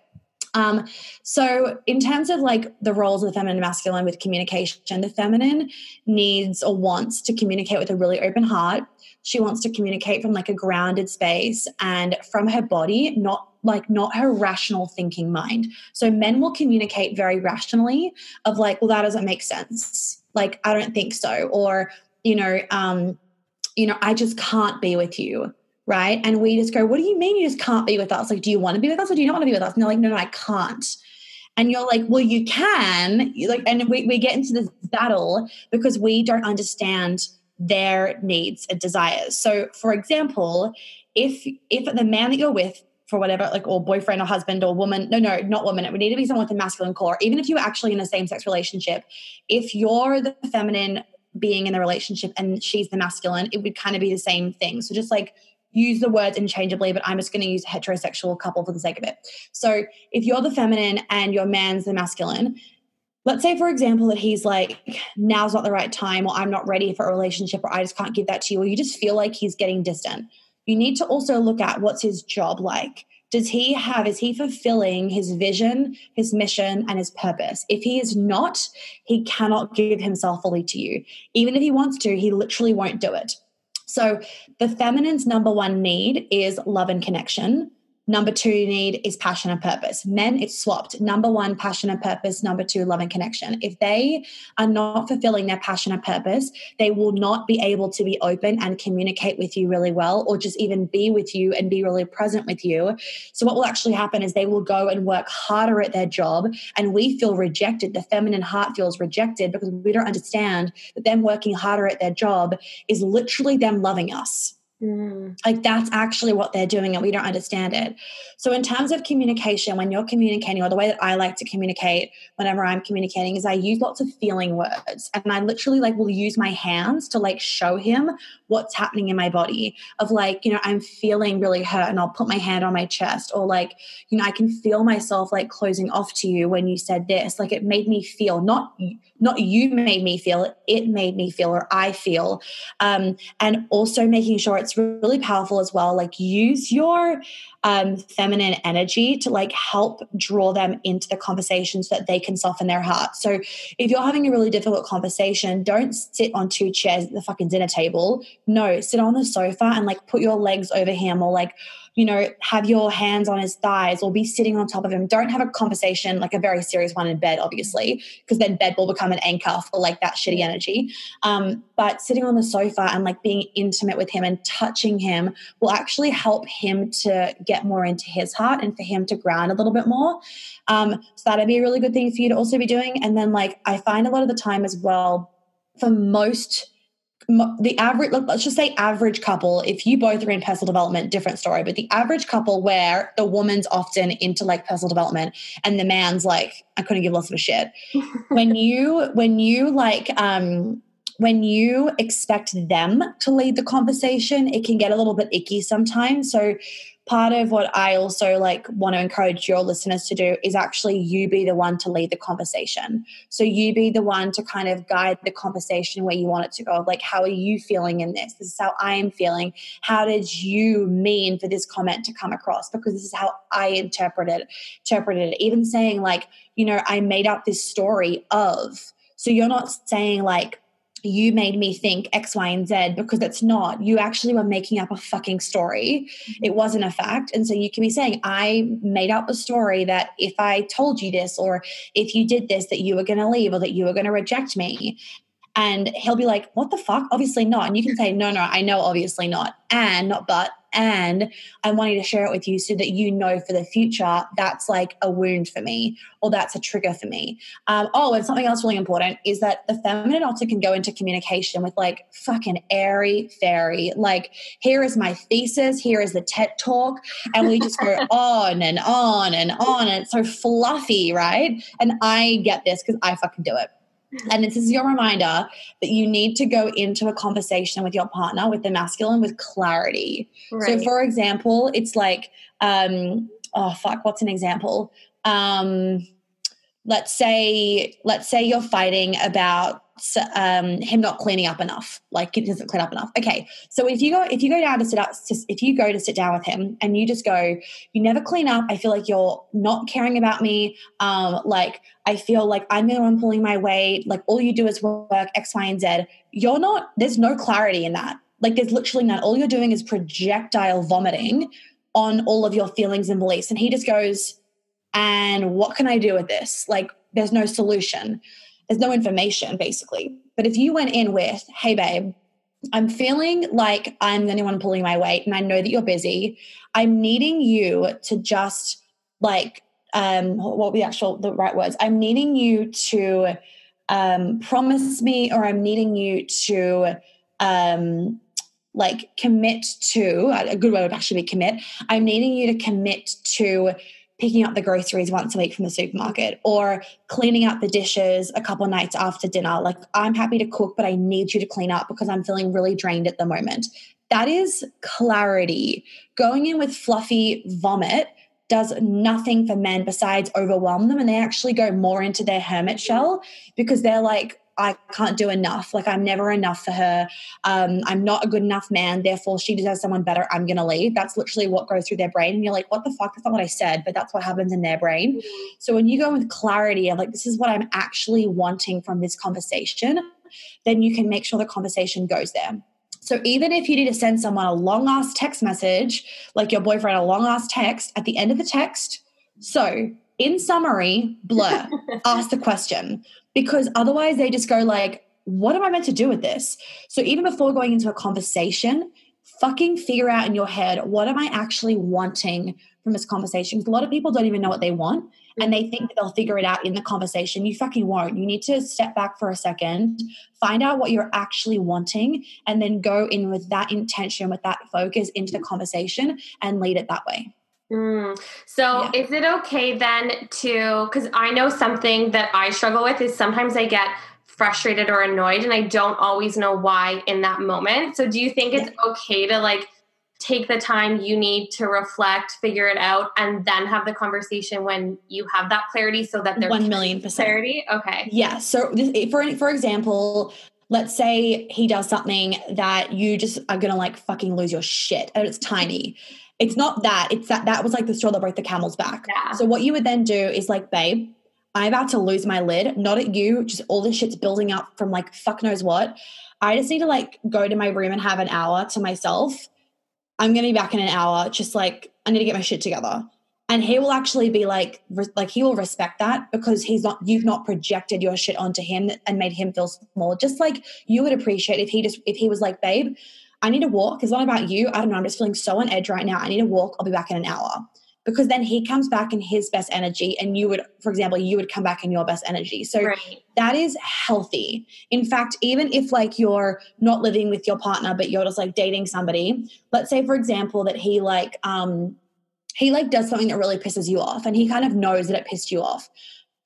Um, so in terms of like the roles of the feminine and masculine with communication the feminine needs or wants to communicate with a really open heart. She wants to communicate from like a grounded space and from her body not like not her rational thinking mind. So men will communicate very rationally of like well that doesn't make sense like i don't think so or you know, um, you know, I just can't be with you. Right. And we just go, what do you mean you just can't be with us? Like, do you want to be with us or do you not want to be with us? And they're like, no, no, I can't. And you're like, well, you can. You're like, and we, we get into this battle because we don't understand their needs and desires. So, for example, if if the man that you're with for whatever, like, or boyfriend or husband or woman, no, no, not woman, it would need to be someone with a masculine core. Even if you're actually in a same sex relationship, if you're the feminine being in the relationship and she's the masculine, it would kind of be the same thing. So just like use the words interchangeably, but I'm just going to use heterosexual couple for the sake of it. So if you're the feminine and your man's the masculine, let's say for example that he's like now's not the right time or i'm not ready for a relationship or i just can't give that to you or you just feel like he's getting distant you need to also look at what's his job like. Does he have is he fulfilling his vision his mission and his purpose? If he is not he cannot give himself fully to you. Even if he wants to he literally won't do it. So the feminine's number one need is love and connection Number two you need is passion and purpose. Men, it's swapped. Number one, passion and purpose. Number two, love and connection. If they are not fulfilling their passion and purpose, they will not be able to be open and communicate with you really well, or just even be with you and be really present with you. So, what will actually happen is they will go and work harder at their job, and we feel rejected. The feminine heart feels rejected because we don't understand that them working harder at their job is literally them loving us. Mm. Like that's actually what they're doing, and we don't understand it. So, in terms of communication, when you're communicating, or the way that I like to communicate whenever I'm communicating, is I use lots of feeling words, and I literally like will use my hands to like show him what's happening in my body. Of like, you know, I'm feeling really hurt, and I'll put my hand on my chest, or like, you know, I can feel myself like closing off to you when you said this. Like, it made me feel not not you made me feel, it made me feel, or I feel, um, and also making sure it's really powerful as well. Like use your um, feminine energy to like help draw them into the conversation so that they can soften their heart. So if you're having a really difficult conversation, don't sit on two chairs at the fucking dinner table. No, sit on the sofa and like put your legs over him or like you know, have your hands on his thighs or be sitting on top of him. Don't have a conversation, like a very serious one in bed, obviously, because then bed will become an anchor for like that shitty energy. Um, but sitting on the sofa and like being intimate with him and touching him will actually help him to get more into his heart and for him to ground a little bit more. Um, so that'd be a really good thing for you to also be doing. And then, like, I find a lot of the time as well, for most the average let's just say average couple if you both are in personal development different story but the average couple where the woman's often into like personal development and the man's like i couldn't give less of a shit when you when you like um when you expect them to lead the conversation it can get a little bit icky sometimes so part of what I also like want to encourage your listeners to do is actually you be the one to lead the conversation. So you be the one to kind of guide the conversation where you want it to go. Like, how are you feeling in this? This is how I am feeling. How did you mean for this comment to come across? Because this is how I interpreted interpreted it. Even saying like, you know, I made up this story of. So you're not saying like you made me think X, Y, and Z because it's not. You actually were making up a fucking story. Mm-hmm. It wasn't a fact. And so you can be saying, I made up a story that if I told you this or if you did this, that you were going to leave or that you were going to reject me. And he'll be like, What the fuck? Obviously not. And you can say, No, no, I know, obviously not. And not but. And I'm wanting to share it with you so that you know for the future that's like a wound for me or that's a trigger for me. Um, oh, and something else really important is that the feminine also can go into communication with like fucking airy fairy. Like, here is my thesis, here is the TED talk. And we just go on and on and on. And it's so fluffy, right? And I get this because I fucking do it. And this is your reminder that you need to go into a conversation with your partner, with the masculine, with clarity. Right. So, for example, it's like, um, oh fuck, what's an example? Um, let's say, let's say you're fighting about um, him not cleaning up enough. Like it doesn't clean up enough. Okay, so if you go if you go down to sit up, if you go to sit down with him and you just go, you never clean up. I feel like you're not caring about me. Um, like I feel like I'm the one pulling my weight. Like all you do is work X, Y, and Z. You're not. There's no clarity in that. Like there's literally none. All you're doing is projectile vomiting on all of your feelings and beliefs. And he just goes, and what can I do with this? Like there's no solution there's no information basically. But if you went in with, hey, babe, I'm feeling like I'm the only one pulling my weight, and I know that you're busy. I'm needing you to just like, um, what the actual the right words? I'm needing you to um, promise me, or I'm needing you to um, like commit to a good word would actually be commit. I'm needing you to commit to picking up the groceries once a week from the supermarket or cleaning up the dishes a couple nights after dinner. Like, I'm happy to cook, but I need you to clean up because I'm feeling really drained at the moment. That is clarity. Going in with fluffy vomit does nothing for men besides overwhelm them and they actually go more into their hermit shell because they're like I can't do enough. Like I'm never enough for her. Um, I'm not a good enough man. Therefore, she deserves someone better. I'm going to leave. That's literally what goes through their brain. And you're like, what the fuck? That's not what I said, but that's what happens in their brain. So when you go with clarity of like, this is what I'm actually wanting from this conversation, then you can make sure the conversation goes there. So even if you need to send someone a long ass text message, like your boyfriend a long ass text, at the end of the text, so in summary, blur, ask the question because otherwise they just go like, what am I meant to do with this? So even before going into a conversation, fucking figure out in your head, what am I actually wanting from this conversation? Because a lot of people don't even know what they want and they think they'll figure it out in the conversation. You fucking won't. You need to step back for a second, find out what you're actually wanting, and then go in with that intention, with that focus into the conversation and lead it that way. Mm. So, yeah. is it okay then to, because I know something that I struggle with is sometimes I get frustrated or annoyed and I don't always know why in that moment. So, do you think it's okay to like take the time you need to reflect, figure it out, and then have the conversation when you have that clarity so that there's 1 million percent clarity? Okay. Yeah. So, for, for example, let's say he does something that you just are gonna like fucking lose your shit and it's tiny it's not that. It's that that was like the straw that broke the camel's back. Yeah. So what you would then do is like, babe, I'm about to lose my lid. Not at you. Just all this shit's building up from like fuck knows what. I just need to like go to my room and have an hour to myself. I'm gonna be back in an hour. Just like I need to get my shit together. And he will actually be like, re- like he will respect that because he's not, you've not projected your shit onto him and made him feel small. Just like you would appreciate if he just, if he was like, babe, I need to walk. It's not about you. I don't know. I'm just feeling so on edge right now. I need to walk. I'll be back in an hour. Because then he comes back in his best energy, and you would, for example, you would come back in your best energy. So right. that is healthy. In fact, even if like you're not living with your partner, but you're just like dating somebody, let's say, for example, that he like, um, he like does something that really pisses you off and he kind of knows that it pissed you off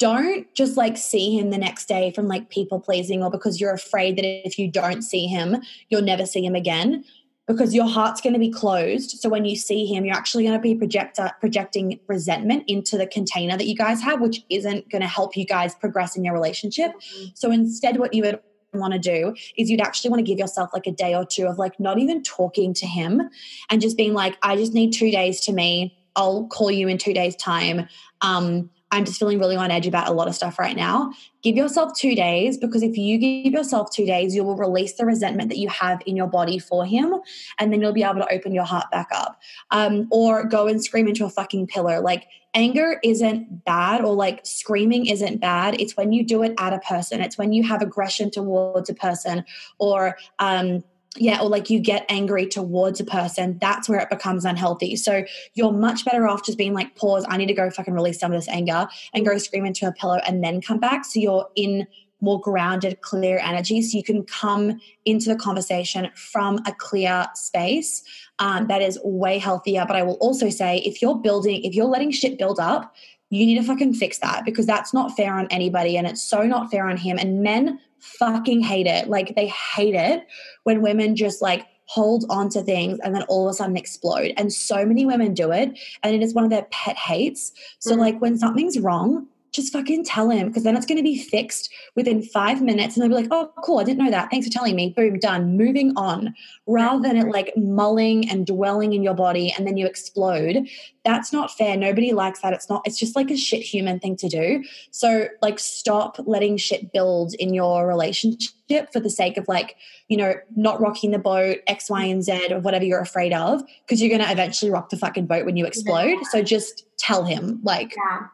don't just like see him the next day from like people pleasing or because you're afraid that if you don't see him, you'll never see him again because your heart's going to be closed. So when you see him, you're actually going to be project, projecting resentment into the container that you guys have, which isn't going to help you guys progress in your relationship. Mm-hmm. So instead, what you would want to do is you'd actually want to give yourself like a day or two of like not even talking to him and just being like, I just need two days to me. I'll call you in two days' time. Um, I'm just feeling really on edge about a lot of stuff right now. Give yourself two days because if you give yourself two days, you will release the resentment that you have in your body for him. And then you'll be able to open your heart back up. Um, or go and scream into a fucking pillar. Like, anger isn't bad or like screaming isn't bad. It's when you do it at a person, it's when you have aggression towards a person or, um, yeah, or like you get angry towards a person, that's where it becomes unhealthy. So you're much better off just being like, pause, I need to go fucking release some of this anger and go scream into a pillow and then come back. So you're in more grounded, clear energy. So you can come into the conversation from a clear space um, that is way healthier. But I will also say, if you're building, if you're letting shit build up, you need to fucking fix that because that's not fair on anybody and it's so not fair on him. And men fucking hate it. Like they hate it when women just like hold on to things and then all of a sudden explode. And so many women do it and it is one of their pet hates. So, mm-hmm. like, when something's wrong, just fucking tell him because then it's going to be fixed within five minutes and they'll be like, oh, cool, I didn't know that. Thanks for telling me. Boom, done. Moving on. Rather than it like mulling and dwelling in your body and then you explode. That's not fair. Nobody likes that. It's not, it's just like a shit human thing to do. So, like, stop letting shit build in your relationship for the sake of like, you know, not rocking the boat, X, Y, and Z, or whatever you're afraid of, because you're going to eventually rock the fucking boat when you explode. So just tell him, like, yeah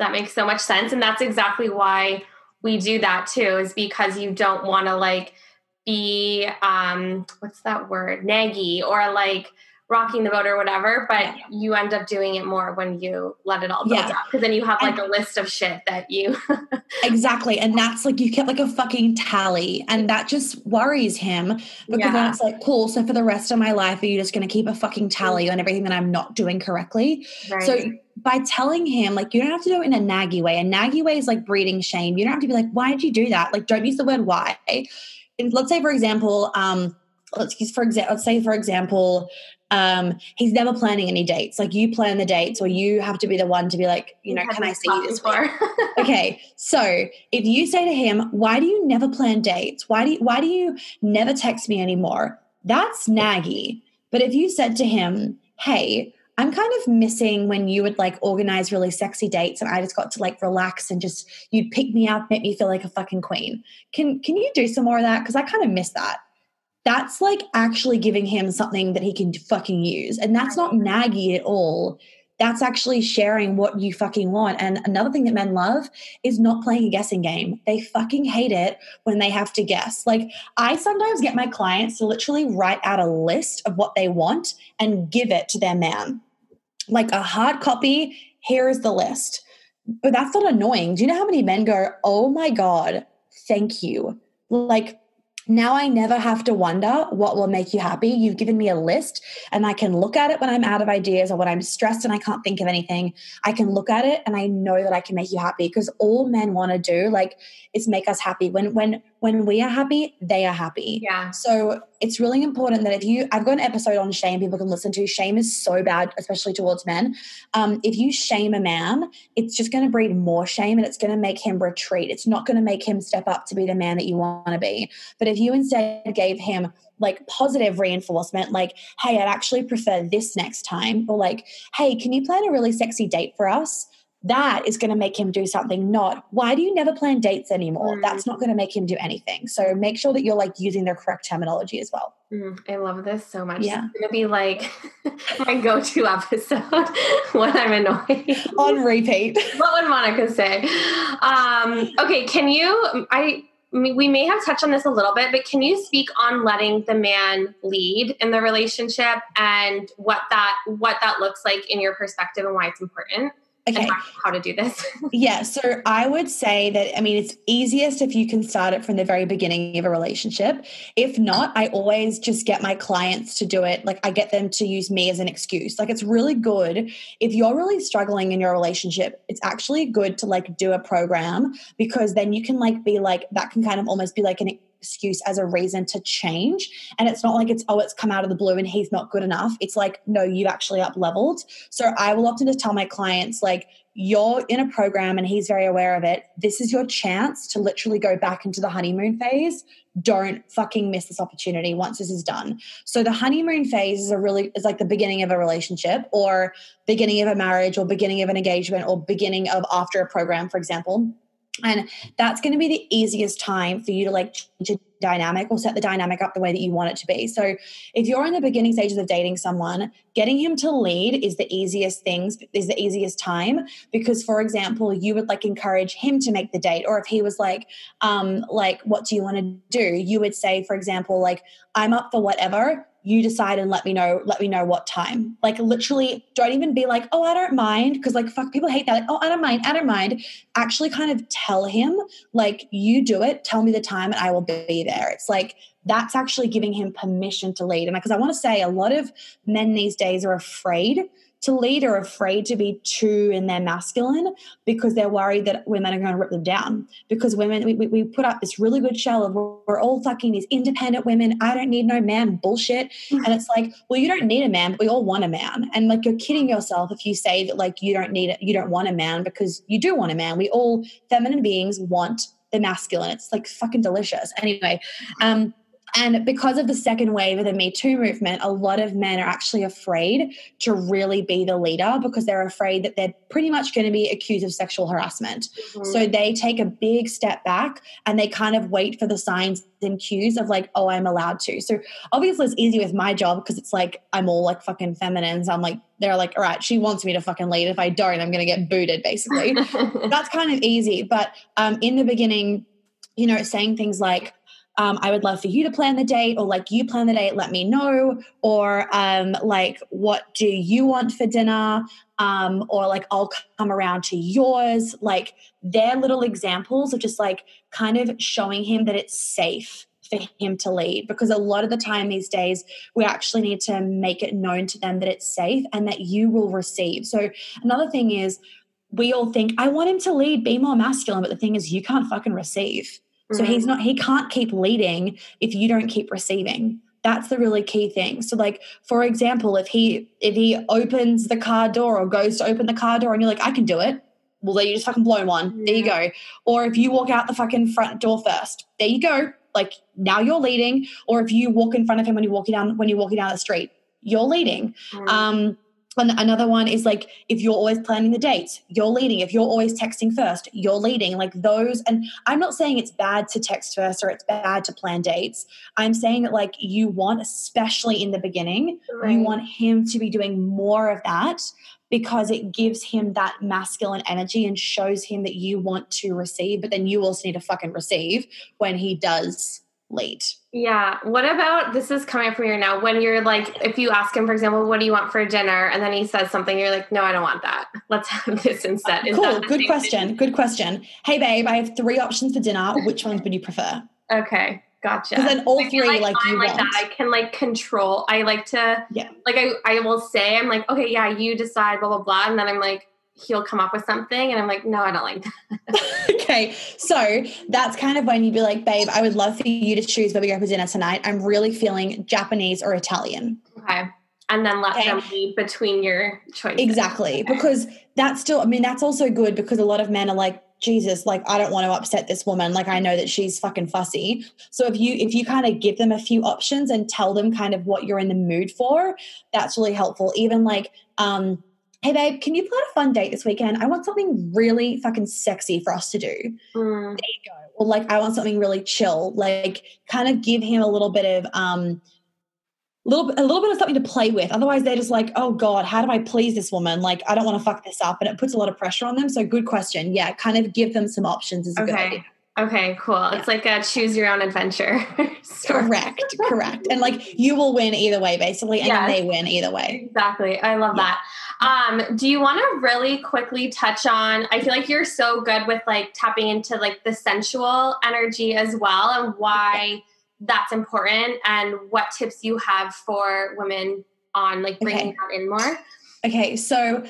that makes so much sense. And that's exactly why we do that too, is because you don't want to like be um what's that word? Naggy or like rocking the boat or whatever, but yeah. you end up doing it more when you let it all build yeah. up because then you have like and, a list of shit that you exactly, and that's like you get like a fucking tally, and that just worries him because yeah. then it's like cool. So for the rest of my life, are you just going to keep a fucking tally on everything that I'm not doing correctly? Right. So by telling him, like, you don't have to do it in a naggy way. A naggy way is like breeding shame. You don't have to be like, why did you do that? Like, don't use the word why. And let's say, for example, um, let's use for example, let's say, for example, um, he's never planning any dates. Like you plan the dates, or you have to be the one to be like, you know, can I see you this far? okay, so if you say to him, "Why do you never plan dates? Why do you, why do you never text me anymore?" That's naggy. But if you said to him, "Hey," I'm kind of missing when you would like organize really sexy dates and I just got to like relax and just you'd pick me up, make me feel like a fucking queen. Can can you do some more of that? Because I kind of miss that. That's like actually giving him something that he can fucking use. And that's not naggy at all that's actually sharing what you fucking want. And another thing that men love is not playing a guessing game. They fucking hate it when they have to guess. Like, I sometimes get my clients to literally write out a list of what they want and give it to their man. Like a hard copy, here is the list. But that's not annoying. Do you know how many men go, oh my God, thank you? Like, now I never have to wonder what will make you happy. You've given me a list and I can look at it when I'm out of ideas or when I'm stressed and I can't think of anything. I can look at it and I know that I can make you happy because all men want to do like is make us happy. When when when we are happy, they are happy. Yeah. So it's really important that if you, I've got an episode on shame people can listen to. Shame is so bad, especially towards men. Um, if you shame a man, it's just going to breed more shame and it's going to make him retreat. It's not going to make him step up to be the man that you want to be. But if you instead gave him like positive reinforcement, like, hey, I'd actually prefer this next time, or like, hey, can you plan a really sexy date for us? That is going to make him do something not why do you never plan dates anymore? Mm. that's not going to make him do anything. So make sure that you're like using the correct terminology as well. Mm, i love this so much. Yeah. It's going to be like my go-to episode when i'm annoyed. On repeat. What would monica say? Um, okay can you i we may have touched on this a little bit, but can you speak on letting the man lead in the relationship and what that what that looks like in your perspective and why it's important? Okay. how to do this? yeah. So I would say that, I mean, it's easiest if you can start it from the very beginning of a relationship. If not, I always just get my clients to do it. Like I get them to use me as an excuse. Like it's really good. If you're really struggling in your relationship, it's actually good to like do a program because then you can like be like, that can kind of almost be like an excuse as a reason to change. And it's not like it's, oh, it's come out of the blue and he's not good enough. It's like, no, you've actually up leveled. So I will often just tell my clients, like, you're in a program and he's very aware of it. This is your chance to literally go back into the honeymoon phase. Don't fucking miss this opportunity once this is done. So the honeymoon phase is a really is like the beginning of a relationship or beginning of a marriage or beginning of an engagement or beginning of after a program, for example. And that's going to be the easiest time for you to like change a dynamic or set the dynamic up the way that you want it to be. So if you're in the beginning stages of dating someone, getting him to lead is the easiest things, is the easiest time. Because for example, you would like encourage him to make the date. Or if he was like, um, like, what do you want to do? You would say, for example, like, I'm up for whatever you decide and let me know let me know what time. Like literally don't even be like oh i don't mind because like fuck people hate that. Like oh i don't mind i don't mind. Actually kind of tell him like you do it tell me the time and i will be there. It's like that's actually giving him permission to lead and because i want to say a lot of men these days are afraid to lead are afraid to be too in their masculine because they're worried that women are going to rip them down. Because women, we, we put up this really good shell of we're all fucking these independent women. I don't need no man bullshit. Mm-hmm. And it's like, well, you don't need a man, but we all want a man. And like you're kidding yourself if you say that like you don't need it, you don't want a man because you do want a man. We all feminine beings want the masculine. It's like fucking delicious. Anyway, um, and because of the second wave of the Me Too movement, a lot of men are actually afraid to really be the leader because they're afraid that they're pretty much going to be accused of sexual harassment. Mm-hmm. So they take a big step back and they kind of wait for the signs and cues of like, oh, I'm allowed to. So obviously it's easy with my job because it's like I'm all like fucking feminine. So I'm like, they're like, all right, she wants me to fucking lead. If I don't, I'm going to get booted, basically. That's kind of easy. But um, in the beginning, you know, saying things like, um, I would love for you to plan the date, or like you plan the date, let me know, or um, like what do you want for dinner, um, or like I'll come around to yours. Like they're little examples of just like kind of showing him that it's safe for him to lead because a lot of the time these days we actually need to make it known to them that it's safe and that you will receive. So another thing is we all think I want him to lead, be more masculine, but the thing is you can't fucking receive. So he's mm-hmm. not, he can't keep leading if you don't keep receiving. That's the really key thing. So, like, for example, if he if he opens the car door or goes to open the car door and you're like, I can do it, well, there you just fucking blow one. Mm-hmm. There you go. Or if you walk out the fucking front door first, there you go. Like now you're leading. Or if you walk in front of him when you're walking down when you're walking down the street, you're leading. Mm-hmm. Um, and another one is like if you're always planning the dates, you're leading. If you're always texting first, you're leading. Like those, and I'm not saying it's bad to text first or it's bad to plan dates. I'm saying that like you want, especially in the beginning, right. you want him to be doing more of that because it gives him that masculine energy and shows him that you want to receive, but then you also need to fucking receive when he does late. Yeah. What about this is coming from here now when you're like, if you ask him, for example, what do you want for dinner? And then he says something, you're like, no, I don't want that. Let's have this instead. Is cool. Good question. Thing? Good question. Hey, babe, I have three options for dinner. Which ones would you prefer? Okay. Gotcha. Because then all three, like, like you like want. that. I can like control. I like to, yeah. Like I, I will say, I'm like, okay, yeah, you decide, blah blah blah, and then I'm like, he'll come up with something and I'm like, no, I don't like that. okay. So that's kind of when you'd be like, babe, I would love for you to choose where we go for dinner tonight. I'm really feeling Japanese or Italian. Okay. And then let okay. them lead between your choices. Exactly. Okay. Because that's still, I mean, that's also good because a lot of men are like, Jesus, like I don't want to upset this woman. Like I know that she's fucking fussy. So if you if you kind of give them a few options and tell them kind of what you're in the mood for, that's really helpful. Even like um hey babe, can you plan a fun date this weekend? I want something really fucking sexy for us to do. Mm. There you go. Or like I want something really chill. Like kind of give him a little bit of um little a little bit of something to play with. Otherwise they're just like, oh God, how do I please this woman? Like I don't want to fuck this up. And it puts a lot of pressure on them. So good question. Yeah, kind of give them some options is okay. good Okay, cool. Yeah. It's like a choose your own adventure. correct, correct. And like you will win either way, basically, and yes. they win either way. Exactly. I love yeah. that. Um, do you want to really quickly touch on? I feel like you're so good with like tapping into like the sensual energy as well, and why that's important, and what tips you have for women on like bringing okay. that in more. Okay, so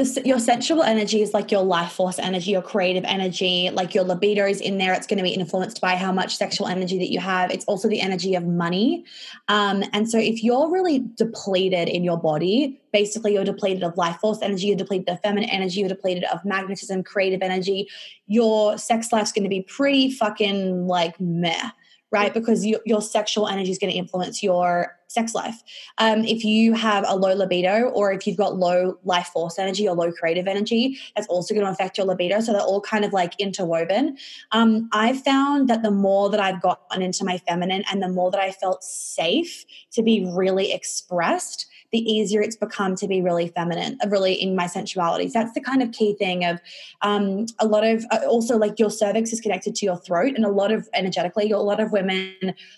the, your sensual energy is like your life force energy, your creative energy, like your libido is in there. It's going to be influenced by how much sexual energy that you have. It's also the energy of money. Um, and so if you're really depleted in your body, basically you're depleted of life force energy, you're depleted of feminine energy, you're depleted of magnetism, creative energy, your sex life's going to be pretty fucking like meh right? Because you, your sexual energy is going to influence your sex life. Um, if you have a low libido or if you've got low life force energy or low creative energy, that's also going to affect your libido. So they're all kind of like interwoven. Um, I've found that the more that I've gotten into my feminine and the more that I felt safe to be really expressed, the easier it's become to be really feminine, uh, really in my sensuality. So that's the kind of key thing of um, a lot of uh, also like your cervix is connected to your throat, and a lot of energetically, a lot of women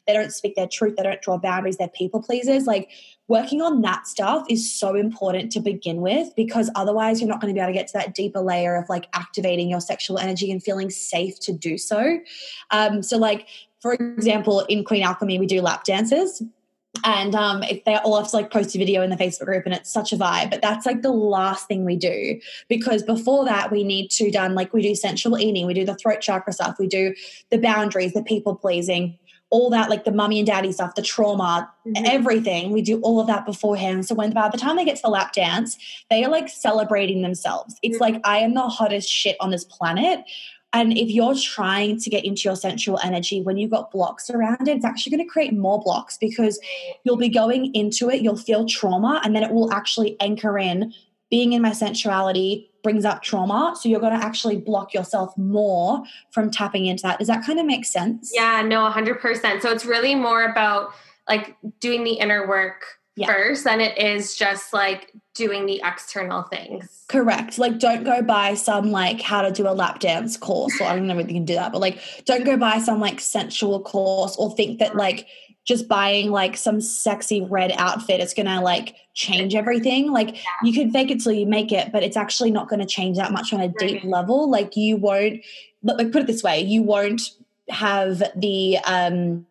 they don't speak their truth, they don't draw boundaries, they're people pleasers. Like working on that stuff is so important to begin with because otherwise you're not going to be able to get to that deeper layer of like activating your sexual energy and feeling safe to do so. Um, so like for example, in Queen Alchemy, we do lap dances and um, if they all have to like post a video in the Facebook group, and it's such a vibe. But that's like the last thing we do because before that, we need to done like we do sensual eating, we do the throat chakra stuff, we do the boundaries, the people pleasing, all that like the mummy and daddy stuff, the trauma, mm-hmm. everything. We do all of that beforehand. So when by the time they get to the lap dance, they are like celebrating themselves. It's mm-hmm. like I am the hottest shit on this planet. And if you're trying to get into your sensual energy, when you've got blocks around it, it's actually going to create more blocks because you'll be going into it, you'll feel trauma, and then it will actually anchor in. Being in my sensuality brings up trauma. So you're going to actually block yourself more from tapping into that. Does that kind of make sense? Yeah, no, 100%. So it's really more about like doing the inner work yeah. first than it is just like doing the external things. Correct. Like don't go buy some like how to do a lap dance course or I don't know if you can do that, but like don't go buy some like sensual course or think that like just buying like some sexy red outfit is gonna like change everything. Like yeah. you can fake it till you make it, but it's actually not gonna change that much on a deep right. level. Like you won't like put it this way, you won't have the um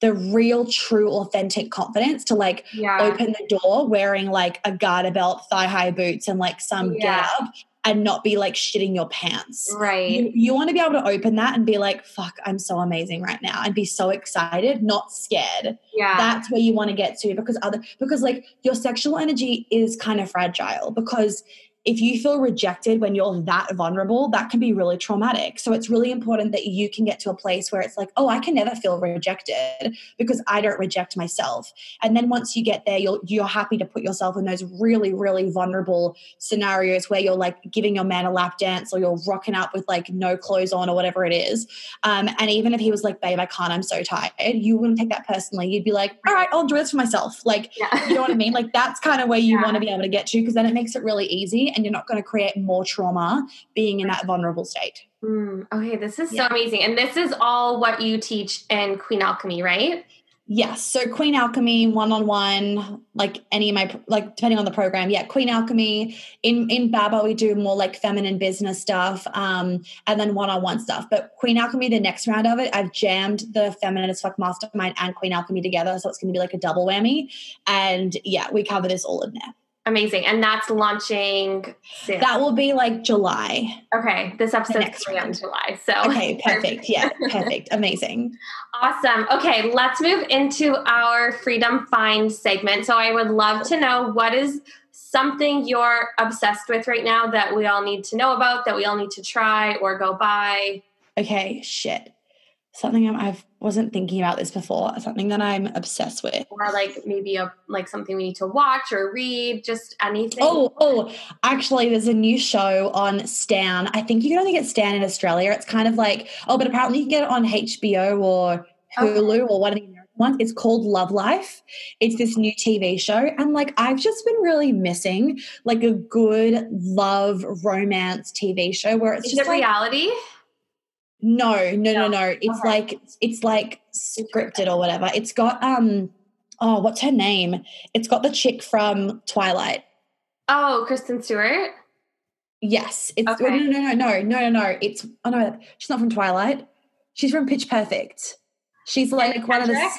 the real, true, authentic confidence to like yeah. open the door wearing like a garter belt, thigh high boots, and like some yeah. get up and not be like shitting your pants. Right. You, you want to be able to open that and be like, fuck, I'm so amazing right now and be so excited, not scared. Yeah. That's where you want to get to because other, because like your sexual energy is kind of fragile because if you feel rejected when you're that vulnerable, that can be really traumatic. So it's really important that you can get to a place where it's like, oh, I can never feel rejected because I don't reject myself. And then once you get there, you're you're happy to put yourself in those really, really vulnerable scenarios where you're like giving your man a lap dance or you're rocking up with like no clothes on or whatever it is. Um, and even if he was like, babe, I can't, I'm so tired, you wouldn't take that personally. You'd be like, all right, I'll do this for myself. Like, yeah. you know what I mean? Like that's kind of where you yeah. want to be able to get to because then it makes it really easy and you're not going to create more trauma being in that vulnerable state. Mm, okay, this is yeah. so amazing. And this is all what you teach in Queen Alchemy, right? Yes. So Queen Alchemy, one on one, like any of my like depending on the program. Yeah, Queen Alchemy. In in Baba, we do more like feminine business stuff, um, and then one on one stuff. But Queen Alchemy, the next round of it, I've jammed the Feminine as Fuck Mastermind and Queen Alchemy together, so it's going to be like a double whammy. And yeah, we cover this all in there. Amazing. And that's launching soon. That will be like July. Okay. This episode next in July. So Okay, perfect. yeah, perfect. Amazing. Awesome. Okay, let's move into our freedom find segment. So I would love to know what is something you're obsessed with right now that we all need to know about, that we all need to try or go buy. Okay, shit something I'm, I wasn't thinking about this before. Something that I'm obsessed with, or like maybe a like something we need to watch or read, just anything. Oh, oh, actually, there's a new show on Stan. I think you can only get Stan in Australia. It's kind of like oh, but apparently you can get it on HBO or Hulu okay. or one of the ones. It's called Love Life. It's this new TV show. And like, I've just been really missing like a good love romance TV show where it's Is just it like, reality. No, no, no, no. It's okay. like it's like scripted or whatever. It's got um oh, what's her name? It's got the chick from Twilight. Oh, Kristen Stewart? Yes. It's okay. no, no, no, no, no, no, no. It's oh no, she's not from Twilight. She's from Pitch Perfect. She's like one of the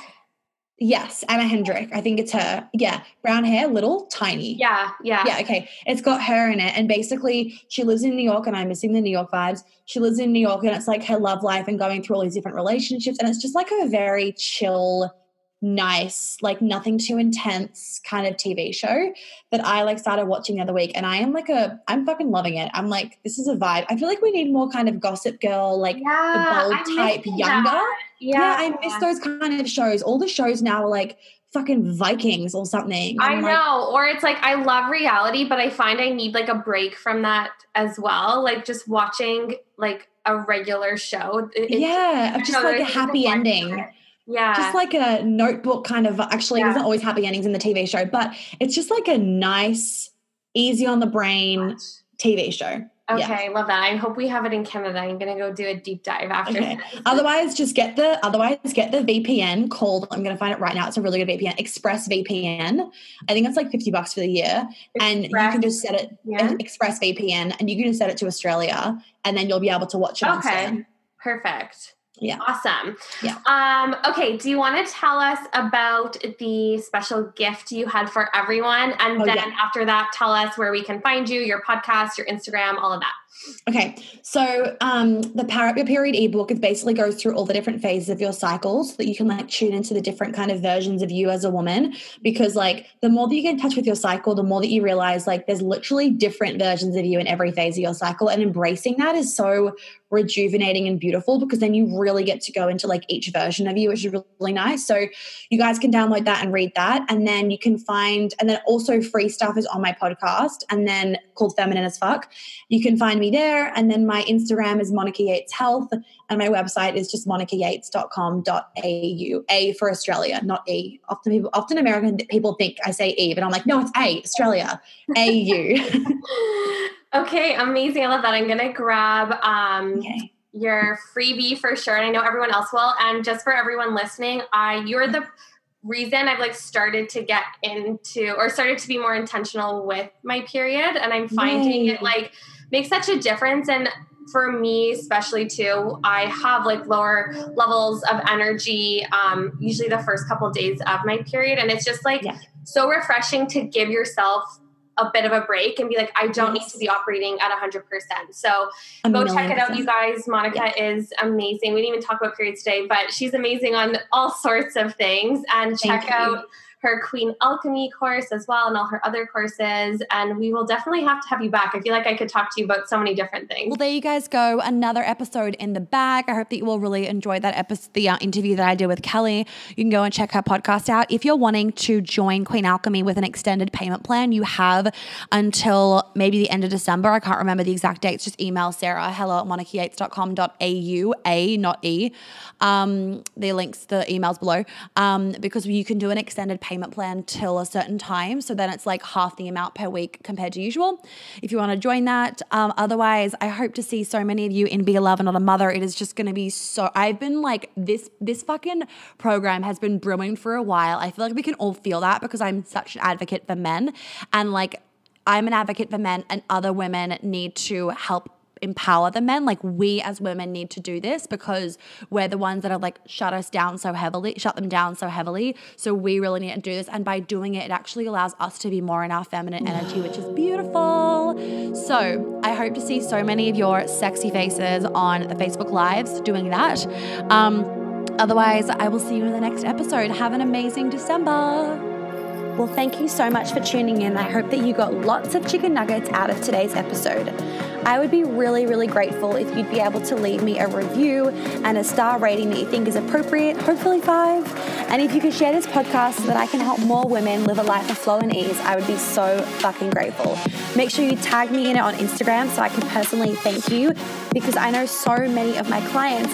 Yes, Anna Kendrick. I think it's her. Yeah, brown hair, little, tiny. Yeah, yeah. Yeah, okay. It's got her in it. And basically, she lives in New York, and I'm missing the New York vibes. She lives in New York, and it's like her love life and going through all these different relationships. And it's just like a very chill, nice, like nothing too intense kind of TV show that I like started watching the other week. And I am like a, I'm fucking loving it. I'm like, this is a vibe. I feel like we need more kind of gossip girl, like Yeah, the bold type, younger. that. Yeah. I miss those kind of shows. All the shows now are like fucking Vikings or something. I like, know. Or it's like I love reality, but I find I need like a break from that as well. Like just watching like a regular show. It- yeah, just like a happy ending. it. Yeah. Just like a notebook kind of actually it Yeah. isn't always happy endings in the TV show, but it's just like a nice, easy on the brain TV show. Okay, Yeah. love that. I hope we have it in Canada. I'm gonna go do a deep dive after. Okay. Otherwise, just get the otherwise get the VPN called. I'm going to find it right now. It's a really good VPN, Express VPN. I think it's like 50 bucks for the year, and you can just set it Yeah. Express VPN, and you can just set it to Australia, and then you'll be able to watch it. Okay. Perfect. Yeah. Awesome. Yeah. Um, okay. Do you want to tell us about the special gift you had for everyone? And Oh, then yeah. after that, tell us where we can find you, your podcast, your Instagram, all of that. Okay, so um, the Power Up Your Period ebook it basically goes through all the different phases of your cycle so that you can like tune into the different kind of versions of you as a woman. Because like the more that you get in touch with your cycle, the more that you realize like there's literally different versions of you in every phase of your cycle, and embracing that is so rejuvenating and beautiful because then you really get to go into like each version of you, which is really nice. So you guys can download that and read that, and then you can find, and then also free stuff is on my podcast, and then called Feminine as Fuck. You can find me there. And then my Instagram is Monica Yates Health. And my website is just monicayates.com.au. A for Australia, not E. Often people, often American people think I say E, but I'm like, no, it's A, Australia. AU. Okay, amazing. I love that. I'm gonna grab um okay. your freebie for sure, and I know everyone else will. And just for everyone listening, I you're the reason I've like started to get into or started to be more intentional with my period, and I'm finding Yay. it like makes such a difference. And for me, especially too, I have like lower levels of energy. Um, usually the first couple days of my period, and it's just like Yeah. so refreshing to give yourself a bit of a break and be like, I don't need to be operating at 100%. So A go check it out, you guys. Monica is amazing. We didn't even talk about periods today, but she's amazing on all sorts of things. And Thank check you. out her Queen Alchemy course as well and all her other courses. And we will definitely have to have you back. I feel like I could talk to you about so many different things. Well, there you guys go. Another episode in the bag. I hope that you will really enjoy that episode, the uh, interview that I did with Kelly. You can go and check her podcast out. If you're wanting to join Queen Alchemy with an extended payment plan, you have until maybe the end of December. I can't remember the exact dates. Just email Sarah, hello at monicayates.com.au, A, not E. Um, the links, the emails below, um, because you can do an extended payment plan till a certain time. So then it's like half the amount per week compared to usual. If you want to join that, um, otherwise, I hope to see so many of you in Be a Lover, Not a Mother. It is just going to be so. I've been like this. This fucking program has been brewing for a while. I feel like we can all feel that because I'm such an advocate for men, and like I'm an advocate for men, and other women need to help empower the men. Like we as women need to do this because we're the ones that have like shut us down so heavily, shut them down so heavily. So we really need to do this. And by doing it, it actually allows us to be more in our feminine energy, which is beautiful. So I hope to see so many of your sexy faces on the Facebook Lives doing that. Um, otherwise, I will see you in the next episode. Have an amazing December. Well, thank you so much for tuning in. I hope that you got lots of chicken nuggets out of today's episode. I would be really, really grateful if you'd be able to leave me a review and a star rating that you think is appropriate, hopefully five. And if you could share this podcast so that I can help more women live a life of flow and ease, I would be so fucking grateful. Make sure you tag me in it on Instagram so I can personally thank you because I know so many of my clients